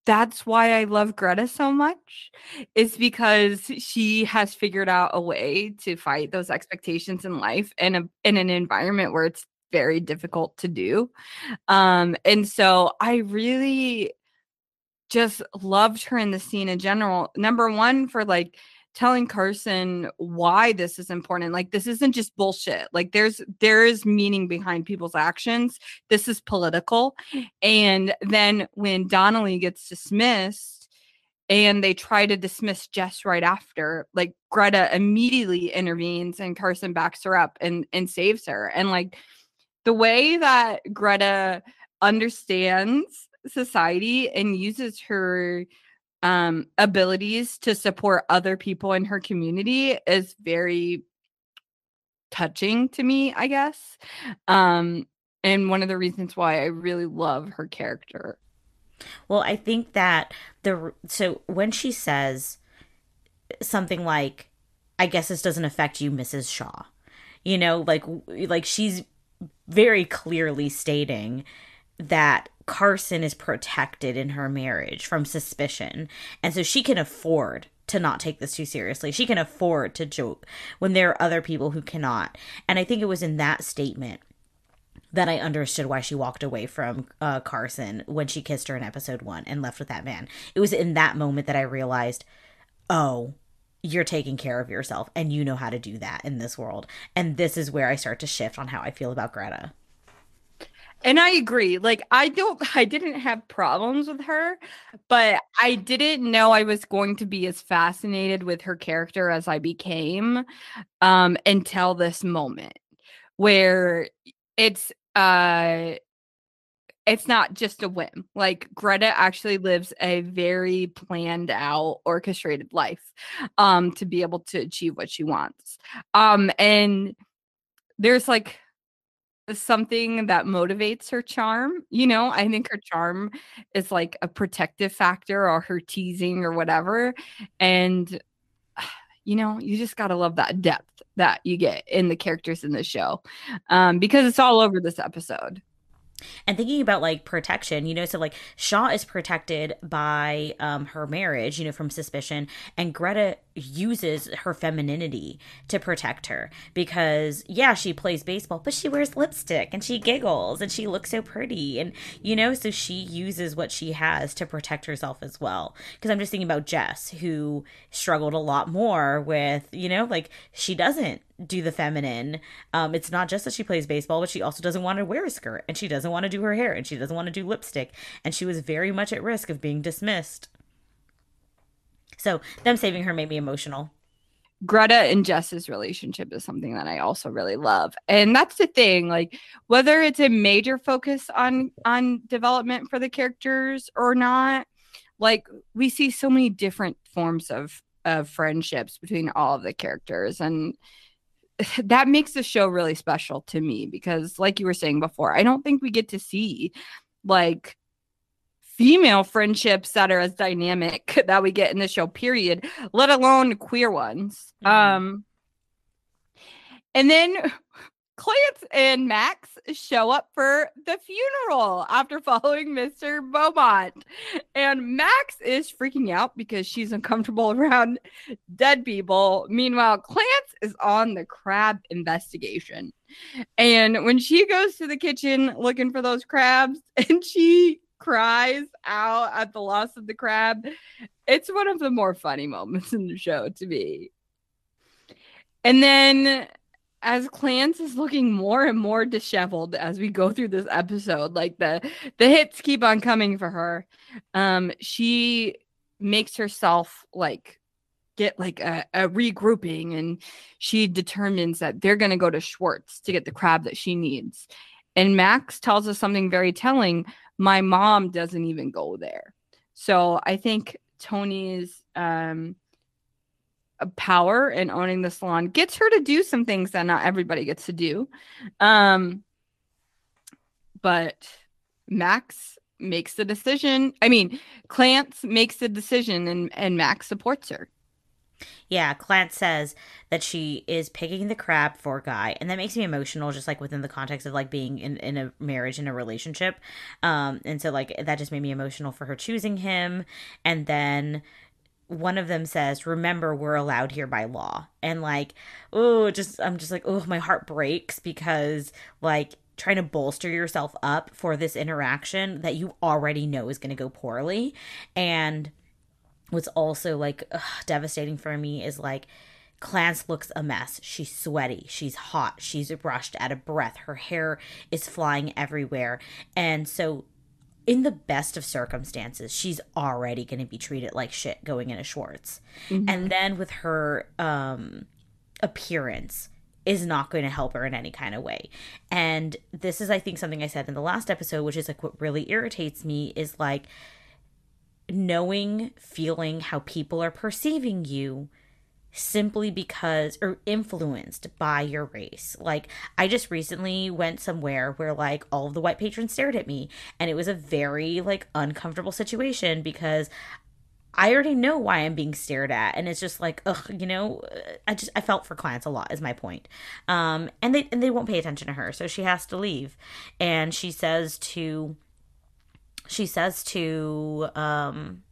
that's why I love Greta so much is because she has figured out a way to fight those expectations in life in a in an environment where it's very difficult to do. Um and so I really just loved her in the scene in general. Number 1 for like telling Carson why this is important. Like this isn't just bullshit. Like there's there is meaning behind people's actions. This is political. And then when Donnelly gets dismissed and they try to dismiss Jess right after, like Greta immediately intervenes and Carson backs her up and and saves her. And like the way that Greta understands society and uses her um abilities to support other people in her community is very touching to me i guess um and one of the reasons why i really love her character. Well i think that the so when she says something like i guess this doesn't affect you mrs shaw you know like like she's very clearly stating that Carson is protected in her marriage from suspicion. And so she can afford to not take this too seriously. She can afford to joke when there are other people who cannot. And I think it was in that statement that I understood why she walked away from uh, Carson when she kissed her in episode one and left with that man. It was in that moment that I realized, oh, you're taking care of yourself and you know how to do that in this world. And this is where I start to shift on how I feel about Greta. And I agree. Like I don't I didn't have problems with her, but I didn't know I was going to be as fascinated with her character as I became um until this moment where it's uh it's not just a whim. Like Greta actually lives a very planned out, orchestrated life um to be able to achieve what she wants. Um and there's like something that motivates her charm. You know, I think her charm is like a protective factor or her teasing or whatever. And, you know, you just got to love that depth that you get in the characters in the show um, because it's all over this episode and thinking about like protection you know so like shaw is protected by um her marriage you know from suspicion and greta uses her femininity to protect her because yeah she plays baseball but she wears lipstick and she giggles and she looks so pretty. And you know so she uses what she has to protect herself as well. Because i'm just thinking about jess who struggled a lot more with you know like she doesn't do the feminine. Um it's not just that she plays baseball but she also doesn't want to wear a skirt and she doesn't want to do her hair and she doesn't want to do lipstick. And she was very much at risk of being dismissed so them saving her made me emotional. Greta and Jess's relationship is something that I also really love. And that's the thing, like whether it's a major focus on on development for the characters or not, like we see so many different forms of of friendships between all of the characters and that makes the show really special to me because like you were saying before, I don't think we get to see like female friendships that are as dynamic that we get in the show period let alone queer ones mm-hmm. um and then Clance and Max show up for the funeral after following Mr. Beaumont. And Max is freaking out because she's uncomfortable around dead people. Meanwhile, Clance is on the crab investigation. And when she goes to the kitchen looking for those crabs and she cries out at the loss of the crab. It's one of the more funny moments in the show to me. And then as Clance is looking more and more disheveled as we go through this episode, like the the hits keep on coming for her. Um, she makes herself like get like a, a regrouping and she determines that they're to go to Schwartz to get the crab that she needs. And Max tells us something very telling my mom doesn't even go there. So I think Toni's um, power in owning the salon gets her to do some things that not everybody gets to do. Um, but Max makes the decision. I mean, Clance makes the decision and, and Max supports her. Yeah, Clance says that she is picking the crab for Guy, and that makes me emotional, just like within the context of like being in, in a marriage in a relationship. Um, and so like that just made me emotional for her choosing him. And then one of them says, "Remember, we're allowed here by law." And like, oh, just I'm just like, oh, my heart breaks because like trying to bolster yourself up for this interaction that you already know is going to go poorly and what's also like ugh, devastating for me is like Clance looks a mess. She's sweaty. She's hot. She's rushed out of breath. Her hair is flying everywhere. And so, in the best of circumstances, she's already going to be treated like shit going into Schwartz. Mm-hmm. And then with her um, appearance, is not going to help her in any kind of way. And this is, I think, something I said in the last episode, which is like what really irritates me is like, knowing, feeling how people are perceiving you simply because or influenced by your race. Like I just recently went somewhere where like all of the white patrons stared at me and it was a very like uncomfortable situation because I already know why I'm being stared at and it's just like ugh, you know, I just I felt for Clance a lot is my point. Um and they and they won't pay attention to her, so she has to leave. And she says to she says to um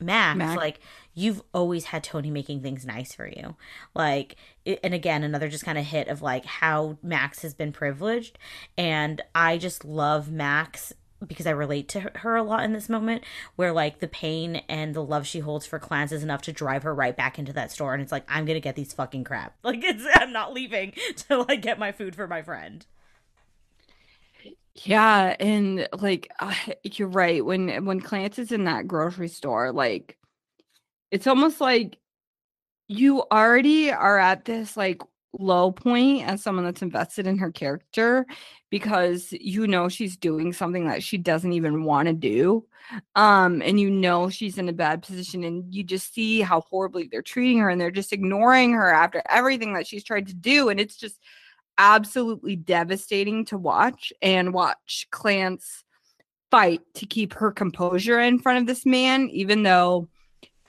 Max, Max, like you've always had Toni making things nice for you. Like and again another just kind of hit of like how Max has been privileged and I just love Max because I relate to her a lot in this moment where like the pain and the love she holds for Clance is enough to drive her right back into that store and it's like I'm going to get these fucking crap. Like it's I'm not leaving till I get my food for my friend. Yeah, and like uh, you're right. When when Clance is in that grocery store, like it's almost like you already are at this like low point as someone that's invested in her character because you know she's doing something that she doesn't even want to do um and you know she's in a bad position and you just see how horribly they're treating her and they're just ignoring her after everything that she's tried to do and it's just absolutely devastating to watch and watch Clance fight to keep her composure in front of this man even though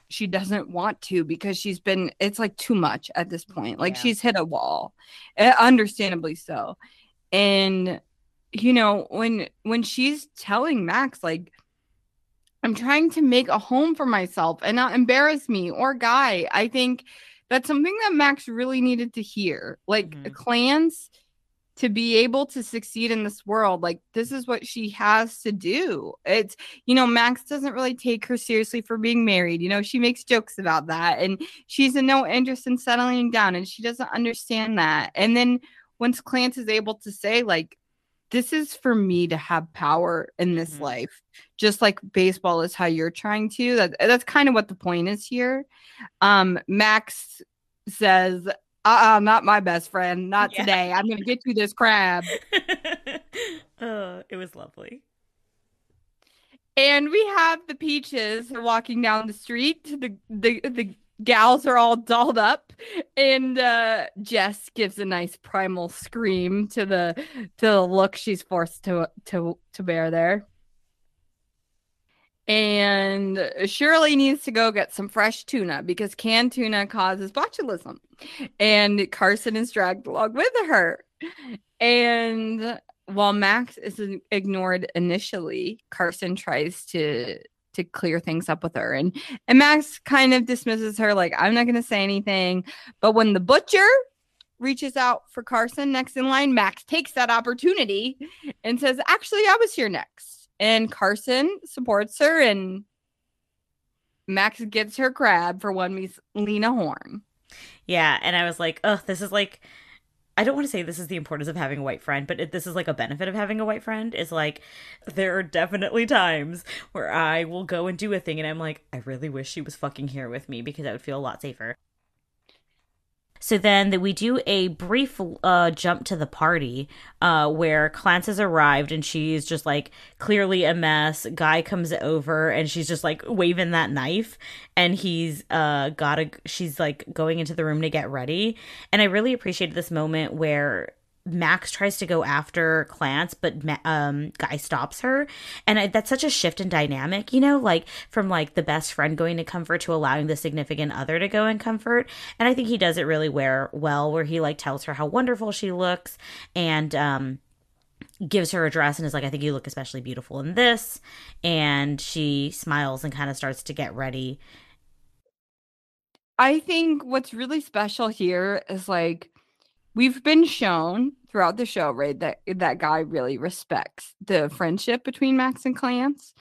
she doesn't want to because she's been it's like too much at this point like yeah. she's hit a wall uh, understandably so and you know when when she's telling max like i'm trying to make a home for myself and not embarrass me or guy i think that's something that max really needed to hear. Like mm-hmm. Clance to be able to succeed in this world like this is what she has to do. It's you know max doesn't really take her seriously for being married. You know she makes jokes about that and she's in no interest in settling down and she doesn't understand that. And then once clance is able to say like this is for me to have power in this mm-hmm. life just like baseball is how you're trying to that, that's kind of what the point is here um max says uh-uh, not my best friend. Not yeah. today. I'm gonna get you this crab. oh, it was lovely. And we have the peaches walking down the street. To the the the gals are all dolled up, and uh, Jess gives a nice primal scream to the to the look she's forced to to to bear there and Shirley needs to go get some fresh tuna because canned tuna causes botulism. And Carson is dragged along with her. And while Max is ignored initially, Carson tries to to clear things up with her and and Max kind of dismisses her like I'm not going to say anything. But when the butcher reaches out for Carson next in line, Max takes that opportunity and says, "Actually, I was here next." and Carson supports her, and Max gets her crab for one Miss Lena Horne. Yeah, and I was like, oh, this is like. I don't want to say this is the importance of having a white friend, but it, this is like a benefit of having a white friend is like there are definitely times where I will go and do a thing and I'm like, I really wish she was fucking here with me because I would feel a lot safer. So then that we do a brief uh, jump to the party uh, where Clance has arrived and she's just like clearly a mess. Guy comes over and she's just like waving that knife and he's uh, got a, she's like going into the room to get ready. And I really appreciated this moment where Max tries to go after Clance, but um, Guy stops her, and I, that's such a shift in dynamic, you know, like from like the best friend going to comfort to allowing the significant other to go and comfort. And I think he does it really where well, where he like tells her how wonderful she looks, and um, gives her a dress and is like, I think you look especially beautiful in this. And she smiles and kind of starts to get ready. I think what's really special here is like we've been shown throughout the show, right, that that guy really respects the mm-hmm. friendship between Max and Clance.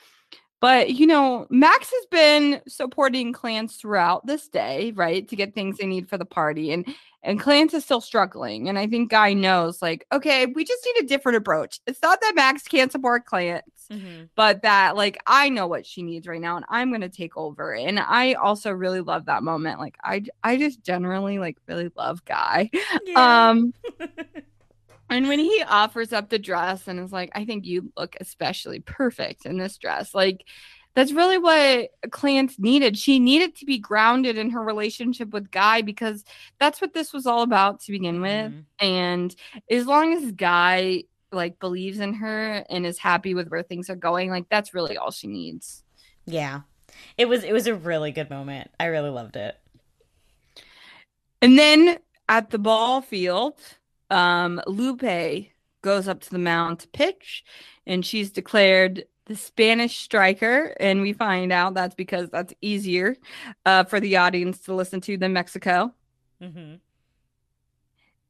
But you know, Max has been supporting Clance throughout this day, right, to get things they need for the party, and and Clance is still struggling. And I think Guy knows, like, okay, we just need a different approach. It's not that Max can't support Clance, mm-hmm. but that, like, I know what she needs right now and I'm going to take over. And I also really love that moment. Like, I, I just generally, like, really love Guy. Yeah. Um, and when he offers up the dress and is like, I think you look especially perfect in this dress, like, that's really what Clance needed. She needed to be grounded in her relationship with Guy because that's what this was all about to begin with. Mm-hmm. And as long as Guy like believes in her and is happy with where things are going, like that's really all she needs. Yeah. It was it was a really good moment. I really loved it. And then at the ball field, um, Lupe goes up to the mound to pitch, and she's declared the Spanish striker, and we find out that's because that's easier uh, for the audience to listen to than Mexico. Mm-hmm.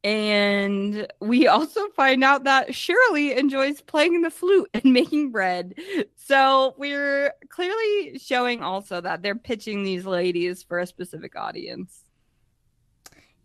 And we also find out that Shirley enjoys playing the flute and making bread. So we're clearly showing also that they're pitching these ladies for a specific audience.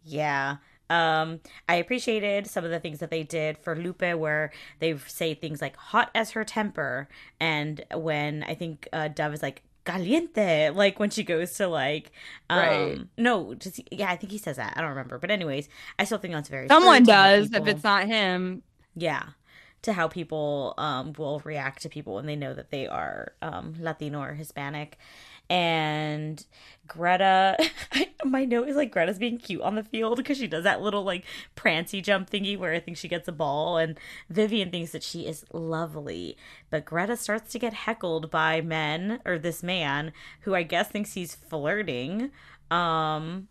Yeah. Um, I appreciated some of the things that they did for Lupe, where they say things like "hot as her temper," and when I think uh, Dove is like caliente like when she goes to like um Right. no just yeah i think he says that i don't remember but anyways i still think that's very Someone true to how does if it's not him. yeah to how people um will react to people when they know that they are um latino or hispanic and greta my note is like greta's being cute on the field because she does that little like prancy jump thingy where i think she gets a ball and vivian thinks that she is lovely but greta starts to get heckled by men or this man who i guess thinks he's flirting um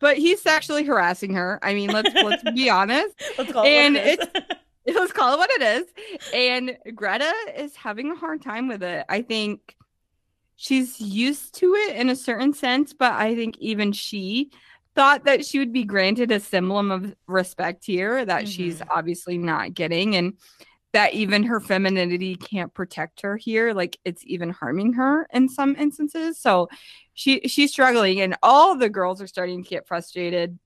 But he's sexually harassing her. I mean, let's let's be honest. let's call And it what it is. Let's call it what it is. And Greta is having a hard time with it. I think she's used to it in a certain sense, but I think even she thought that she would be granted a symbol of respect here that she's mm-hmm. obviously not getting and that even her femininity can't protect her here like it's even harming her in some instances. So she she's struggling and all the girls are starting to get frustrated.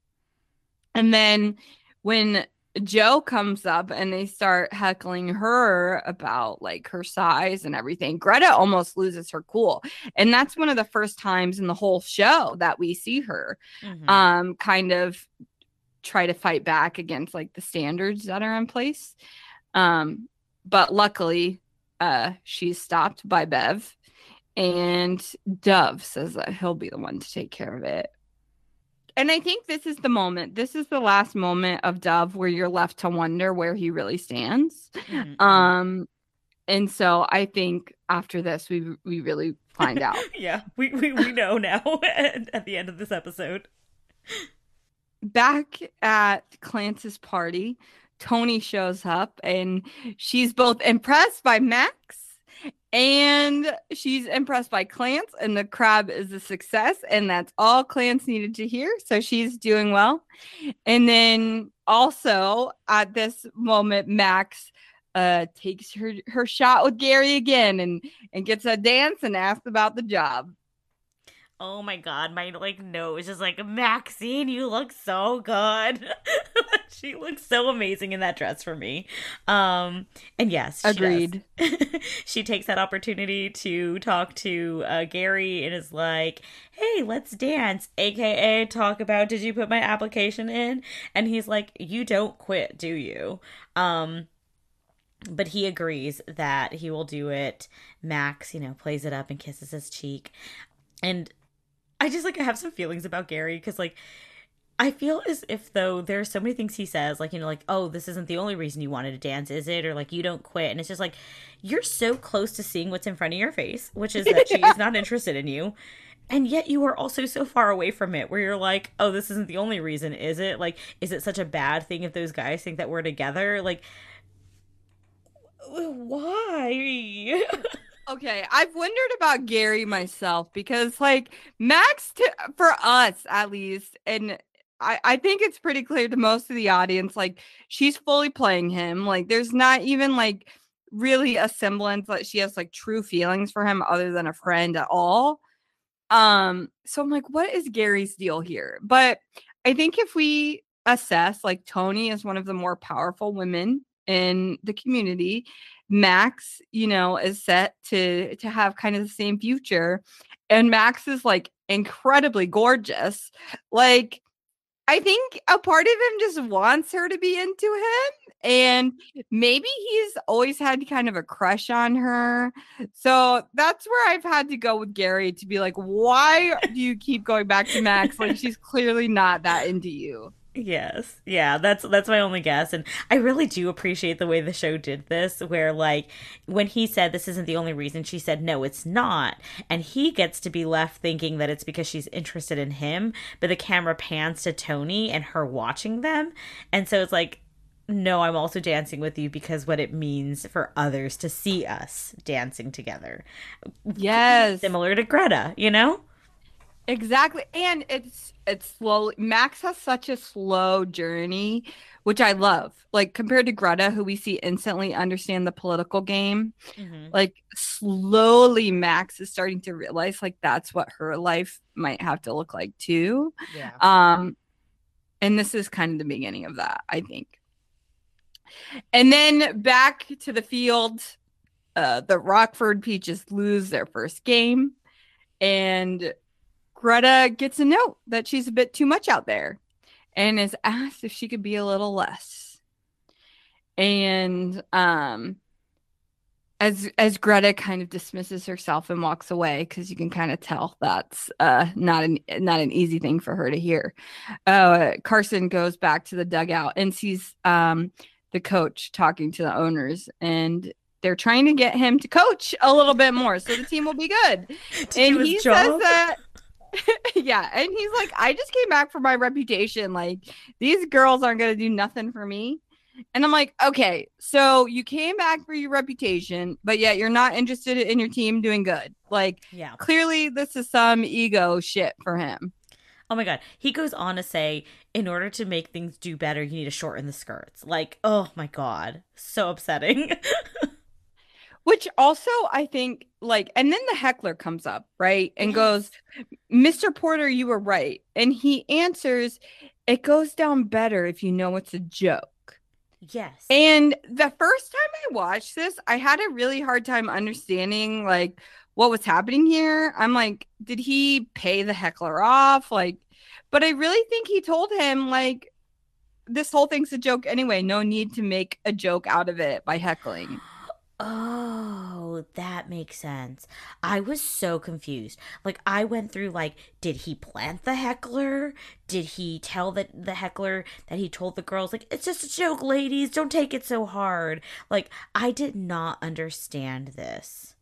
And then when Jo comes up and they start heckling her about like her size and everything. Greta almost loses her cool. And that's one of the first times in the whole show that we see her Mhm. um kind of try to fight back against like the standards that are in place. Um but luckily uh she's stopped by Bev and Dove says that he'll be the one to take care of it. And I think this is the moment. This is the last moment of Dove where you're left to wonder where he really stands. Mhm. Um and so I think after this we we really find out. yeah, we, we, we know now at the end of this episode. back at Clance's party, Toni shows up and she's both impressed by Max and she's impressed by Clance, and the crab is a success, and that's all Clance needed to hear. So she's doing well. And then also at this moment, Max uh takes her her shot with Gary again and and gets a dance and asks about the job. Oh my god, my like nose is like Maxine, you look so good. she looks so amazing in that dress for me. Um and yes, she. Agreed. she takes that opportunity to talk to uh, Gary and is like, "Hey, let's dance." AKA talk about did you put my application in? And he's like, "You don't quit, do you?" Um but he agrees that he will do it. Max, you know, plays it up and kisses his cheek. And I just like I have some feelings about Gary cuz like I feel as if though there's so many things he says, like you know, like oh, this isn't the only reason you wanted to dance, is it? Or like you don't quit, and it's just like you're so close to seeing what's in front of your face, which is that she is not interested in you, and yet you are also so far away from it, where you're like, oh, this isn't the only reason, is it? Like, is it such a bad thing if those guys think that we're together? Like, why? Okay, I've wondered about Gary myself because, like, Max, t- for us at least, and I, I think it's pretty clear to most of the audience, like, she's fully playing him. Like, there's not even like really a semblance that she has like true feelings for him other than a friend at all. Um, so I'm like, what is Gary's deal here? But I think if we assess, like, Toni is one of the more powerful women in the community Max, you know, is set to to have kind of the same future and Max is like incredibly gorgeous. Like I think a part of him just wants her to be into him and maybe he's always had kind of a crush on her. So that's where I've had to go with Gary to be like why do you keep going back to Max like she's clearly not that into you. Yes. Yeah, that's that's my only guess and I really do appreciate the way the show did this where like when he said this isn't the only reason she said no it's not and he gets to be left thinking that it's because she's interested in him but the camera pans to Toni and her watching them and so it's like no, I'm also dancing with you because what it means for others to see us dancing together. Yes. Similar to Greta, you know? Exactly. And it's it's slowly Max has such a slow journey which I love. Like compared to Greta, who we see instantly understand the political game, Mhm. like slowly Max is starting to realize like that's what her life might have to look like too. Yeah. Um, and this is kind of the beginning of that, I think. And then back to the field, uh, the Rockford Peaches lose their first game, and Greta gets a note that she's a bit too much out there and is asked if she could be a little less. And um as as Greta kind of dismisses herself and walks away because you can kind of tell that's uh not an not an easy thing for her to hear. Uh Carson goes back to the dugout and sees um the coach talking to the owners and they're trying to get him to coach a little bit more so the team will be good. And he says that yeah, and he's like, I just came back for my reputation. Like, these girls aren't gonna do nothing for me. And I'm like, okay, so you came back for your reputation, but yet you're not interested in your team doing good. Like, Yeah. clearly, this is some ego shit for him. Oh my god. He goes on to say, in order to make things do better, you need to shorten the skirts. Like, oh my god. So upsetting. Which also, I think, like, and then the heckler comes up, right? And goes, Mr. Porter, you were right. And he answers, it goes down better if you know it's a joke. yes. And the first time I watched this, I had a really hard time understanding like what was happening here. I'm like, did he pay the heckler off? Like, but I really think he told him like this whole thing's a joke anyway. No need to make a joke out of it by heckling. Oh, that makes sense. I was so confused. Like I went through like did he plant the heckler? Did he tell the the heckler that he told the girls like it's just a joke, ladies, don't take it so hard. Like I did not understand this.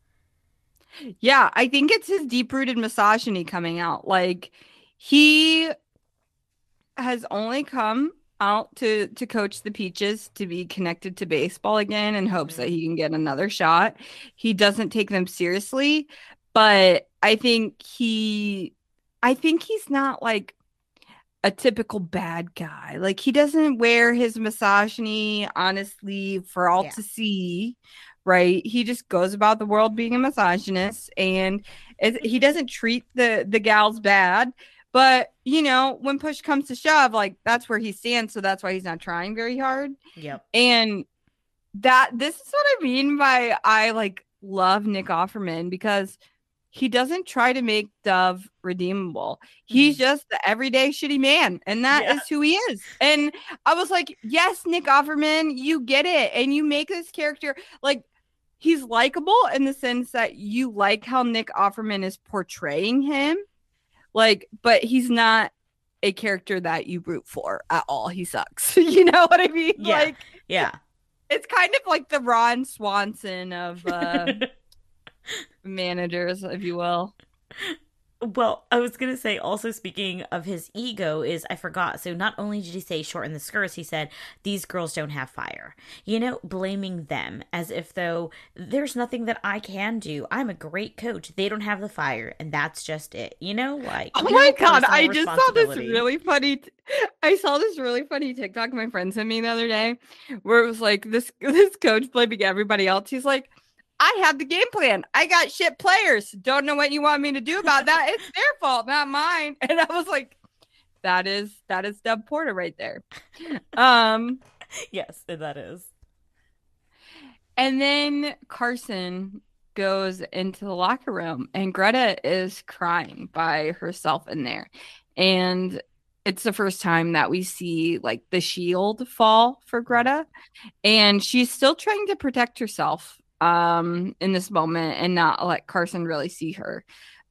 Yeah, I think it's his deep rooted misogyny coming out. Like he has only come out to to coach the Peaches to be connected to baseball again in hopes that mm-hmm. he can get another shot. He doesn't take them seriously, but I think he I think he's not like a typical bad guy. Like he doesn't wear his misogyny honestly for all Yeah. to see, right? He just goes about the world being a misogynist and he doesn't treat the the gals bad. But you know, when push comes to shove, like that's where he stands. So that's why he's not trying very hard. Yep. And that this is what I mean by I like love Nick Offerman because he doesn't try to make Dove redeemable. He's mm-hmm. just the everyday shitty man, and that is Yeah. who he is. And I was like, yes, Nick Offerman, you get it, and you make this character like he's likable in the sense that you like how Nick Offerman is portraying him, like, but he's not a character that you root for at all. He sucks. you know what I mean? Yeah. Like Yeah. it's kind of like the Ron Swanson of uh, managers, if you will. Well, I was gonna say also speaking of his ego is I forgot. So not only did he say shorten the skirts, he said these girls don't have fire. You know, blaming them as if though there's nothing that I can do. I'm a great coach. They don't have the fire, and that's just it. You know, like Oh my god, I just saw this really funny t- I saw this really funny TikTok my friend sent me the other day where it was like this this coach blaming everybody else. He's like, I have the game plan. I got shit players. Don't know what you want me to do about that. It's their fault, not mine. And I was like, that is that is Dove Porter right there. Um Yes, that is. And then Carson goes into the locker room and Greta is crying by herself in there. And it's the first time that we see like the shield fall for Greta. And she's still trying to protect herself um in this moment and not let Carson really see her.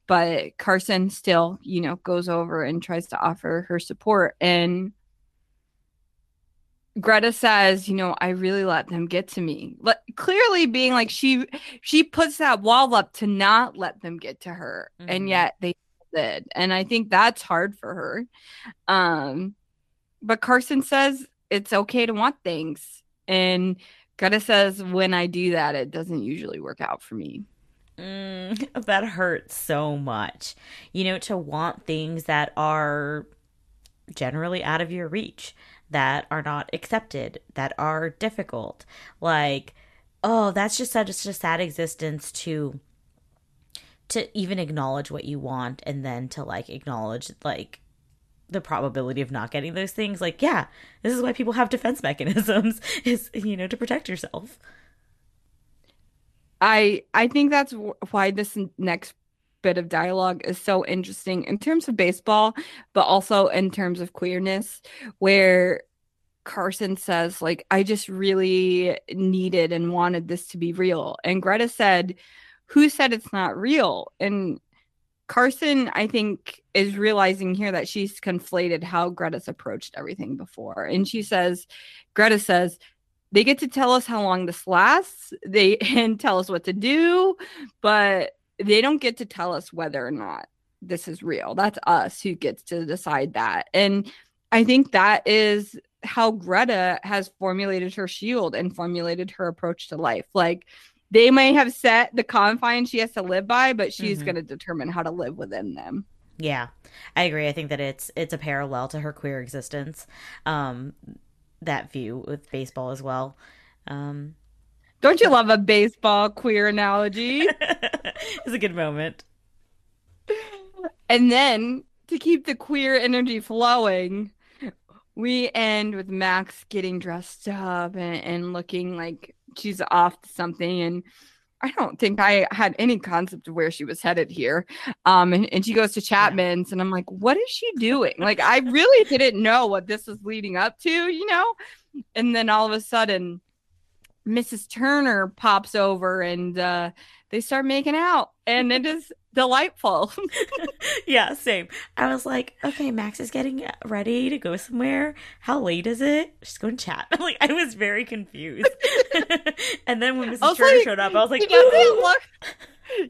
But Carson still, you know, goes over and tries to offer her support and Greta says, you know, I really let them get to me. Like clearly being like she she puts that wall up to not let them get to her. Mhm. And yet they did. And I think that's hard for her. Um but Carson says it's okay to want things. And Greta says when I do that it doesn't usually work out for me. Mm, that hurts so much. You know, to want things that are generally out of your reach. that are not accepted, that are difficult. Like, oh, that's just such a sad existence to to even acknowledge what you want and then to like acknowledge like the probability of not getting those things. Like yeah this is why people have defense mechanisms is you know to protect yourself. I i think that's why this next bit of dialogue is so interesting in terms of baseball but also in terms of queerness where carson says like i just really needed and wanted this to be real. And greta said who said it's not real? And Carson, I think, is realizing here that she's conflated how Greta's approached everything before. And she says, Greta says, they get to tell us how long this lasts, they and tell us what to do, but they don't get to tell us whether or not this is real. That's us who gets to decide that. And I think that is how Greta has formulated her shield and formulated her approach to life. Like they may have set the confines she has to live by, but she's mm-hmm. going to determine how to live within them. Yeah, I agree. I think that it's it's a parallel to her queer existence. Um, that view with baseball as well. Um, Don't you love a baseball queer analogy? it's a good moment. And then to keep the queer energy flowing, we end with Max getting dressed up and, and looking like she's off to something and I don't think I had any concept of where she was headed here. Um, and, and she goes to Chapman's, and I'm like, what is she doing? Like, I really didn't know what this was leading up to, you know? And then all of a sudden, Mrs. Turner pops over and uh, they start making out, and it is delightful. yeah, same. I was like, okay, Max is getting ready to go somewhere. How late is it? She's going to chat. like, I was very confused. and then when Mrs. Turner like, showed up, I was like, she doesn't look.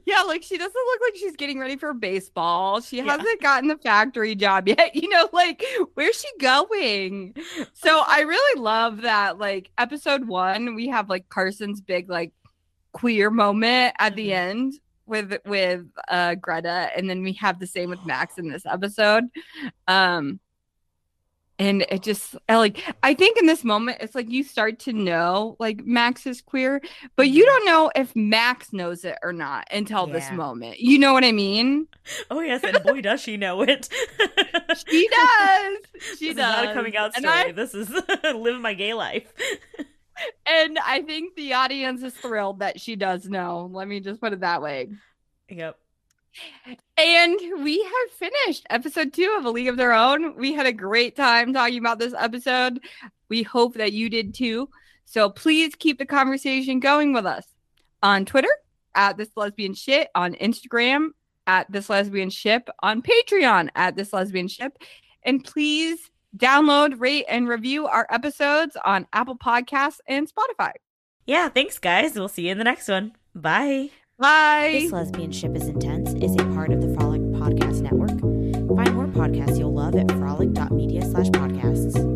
Yeah, like she doesn't look like she's getting ready for baseball. She yeah. hasn't gotten the factory job yet. You know, like where's she going? So I really love that. Like episode one, we have like Carson's big like queer moment at the mm-hmm. end with with uh Greta and then we have the same with Max in this episode. Um and it just like I think in this moment it's like you start to know like Max is queer, but you mm-hmm. don't know if Max knows it or not until yeah. this moment. You know what I mean? Oh yes, and boy does she know it. she does. She this does. not a coming out story. I... This is live my gay life and I think the audience is thrilled that she does know. Let me just put it that way. Yep. And we have finished episode two of A League of Their Own. We had a great time talking about this episode. We hope that you did too. So please keep the conversation going with us on Twitter at this lesbian ship, on Instagram at this lesbian ship, on Patreon at this lesbian ship. And please download, rate, and review our episodes on Apple Podcasts and Spotify. Yeah, thanks, guys. We'll see you in the next one. Bye. Bye. This Lesbian Ship is Intense is a part of the Frolic Podcast Network. Find more podcasts you'll love at frolic.media slash podcasts.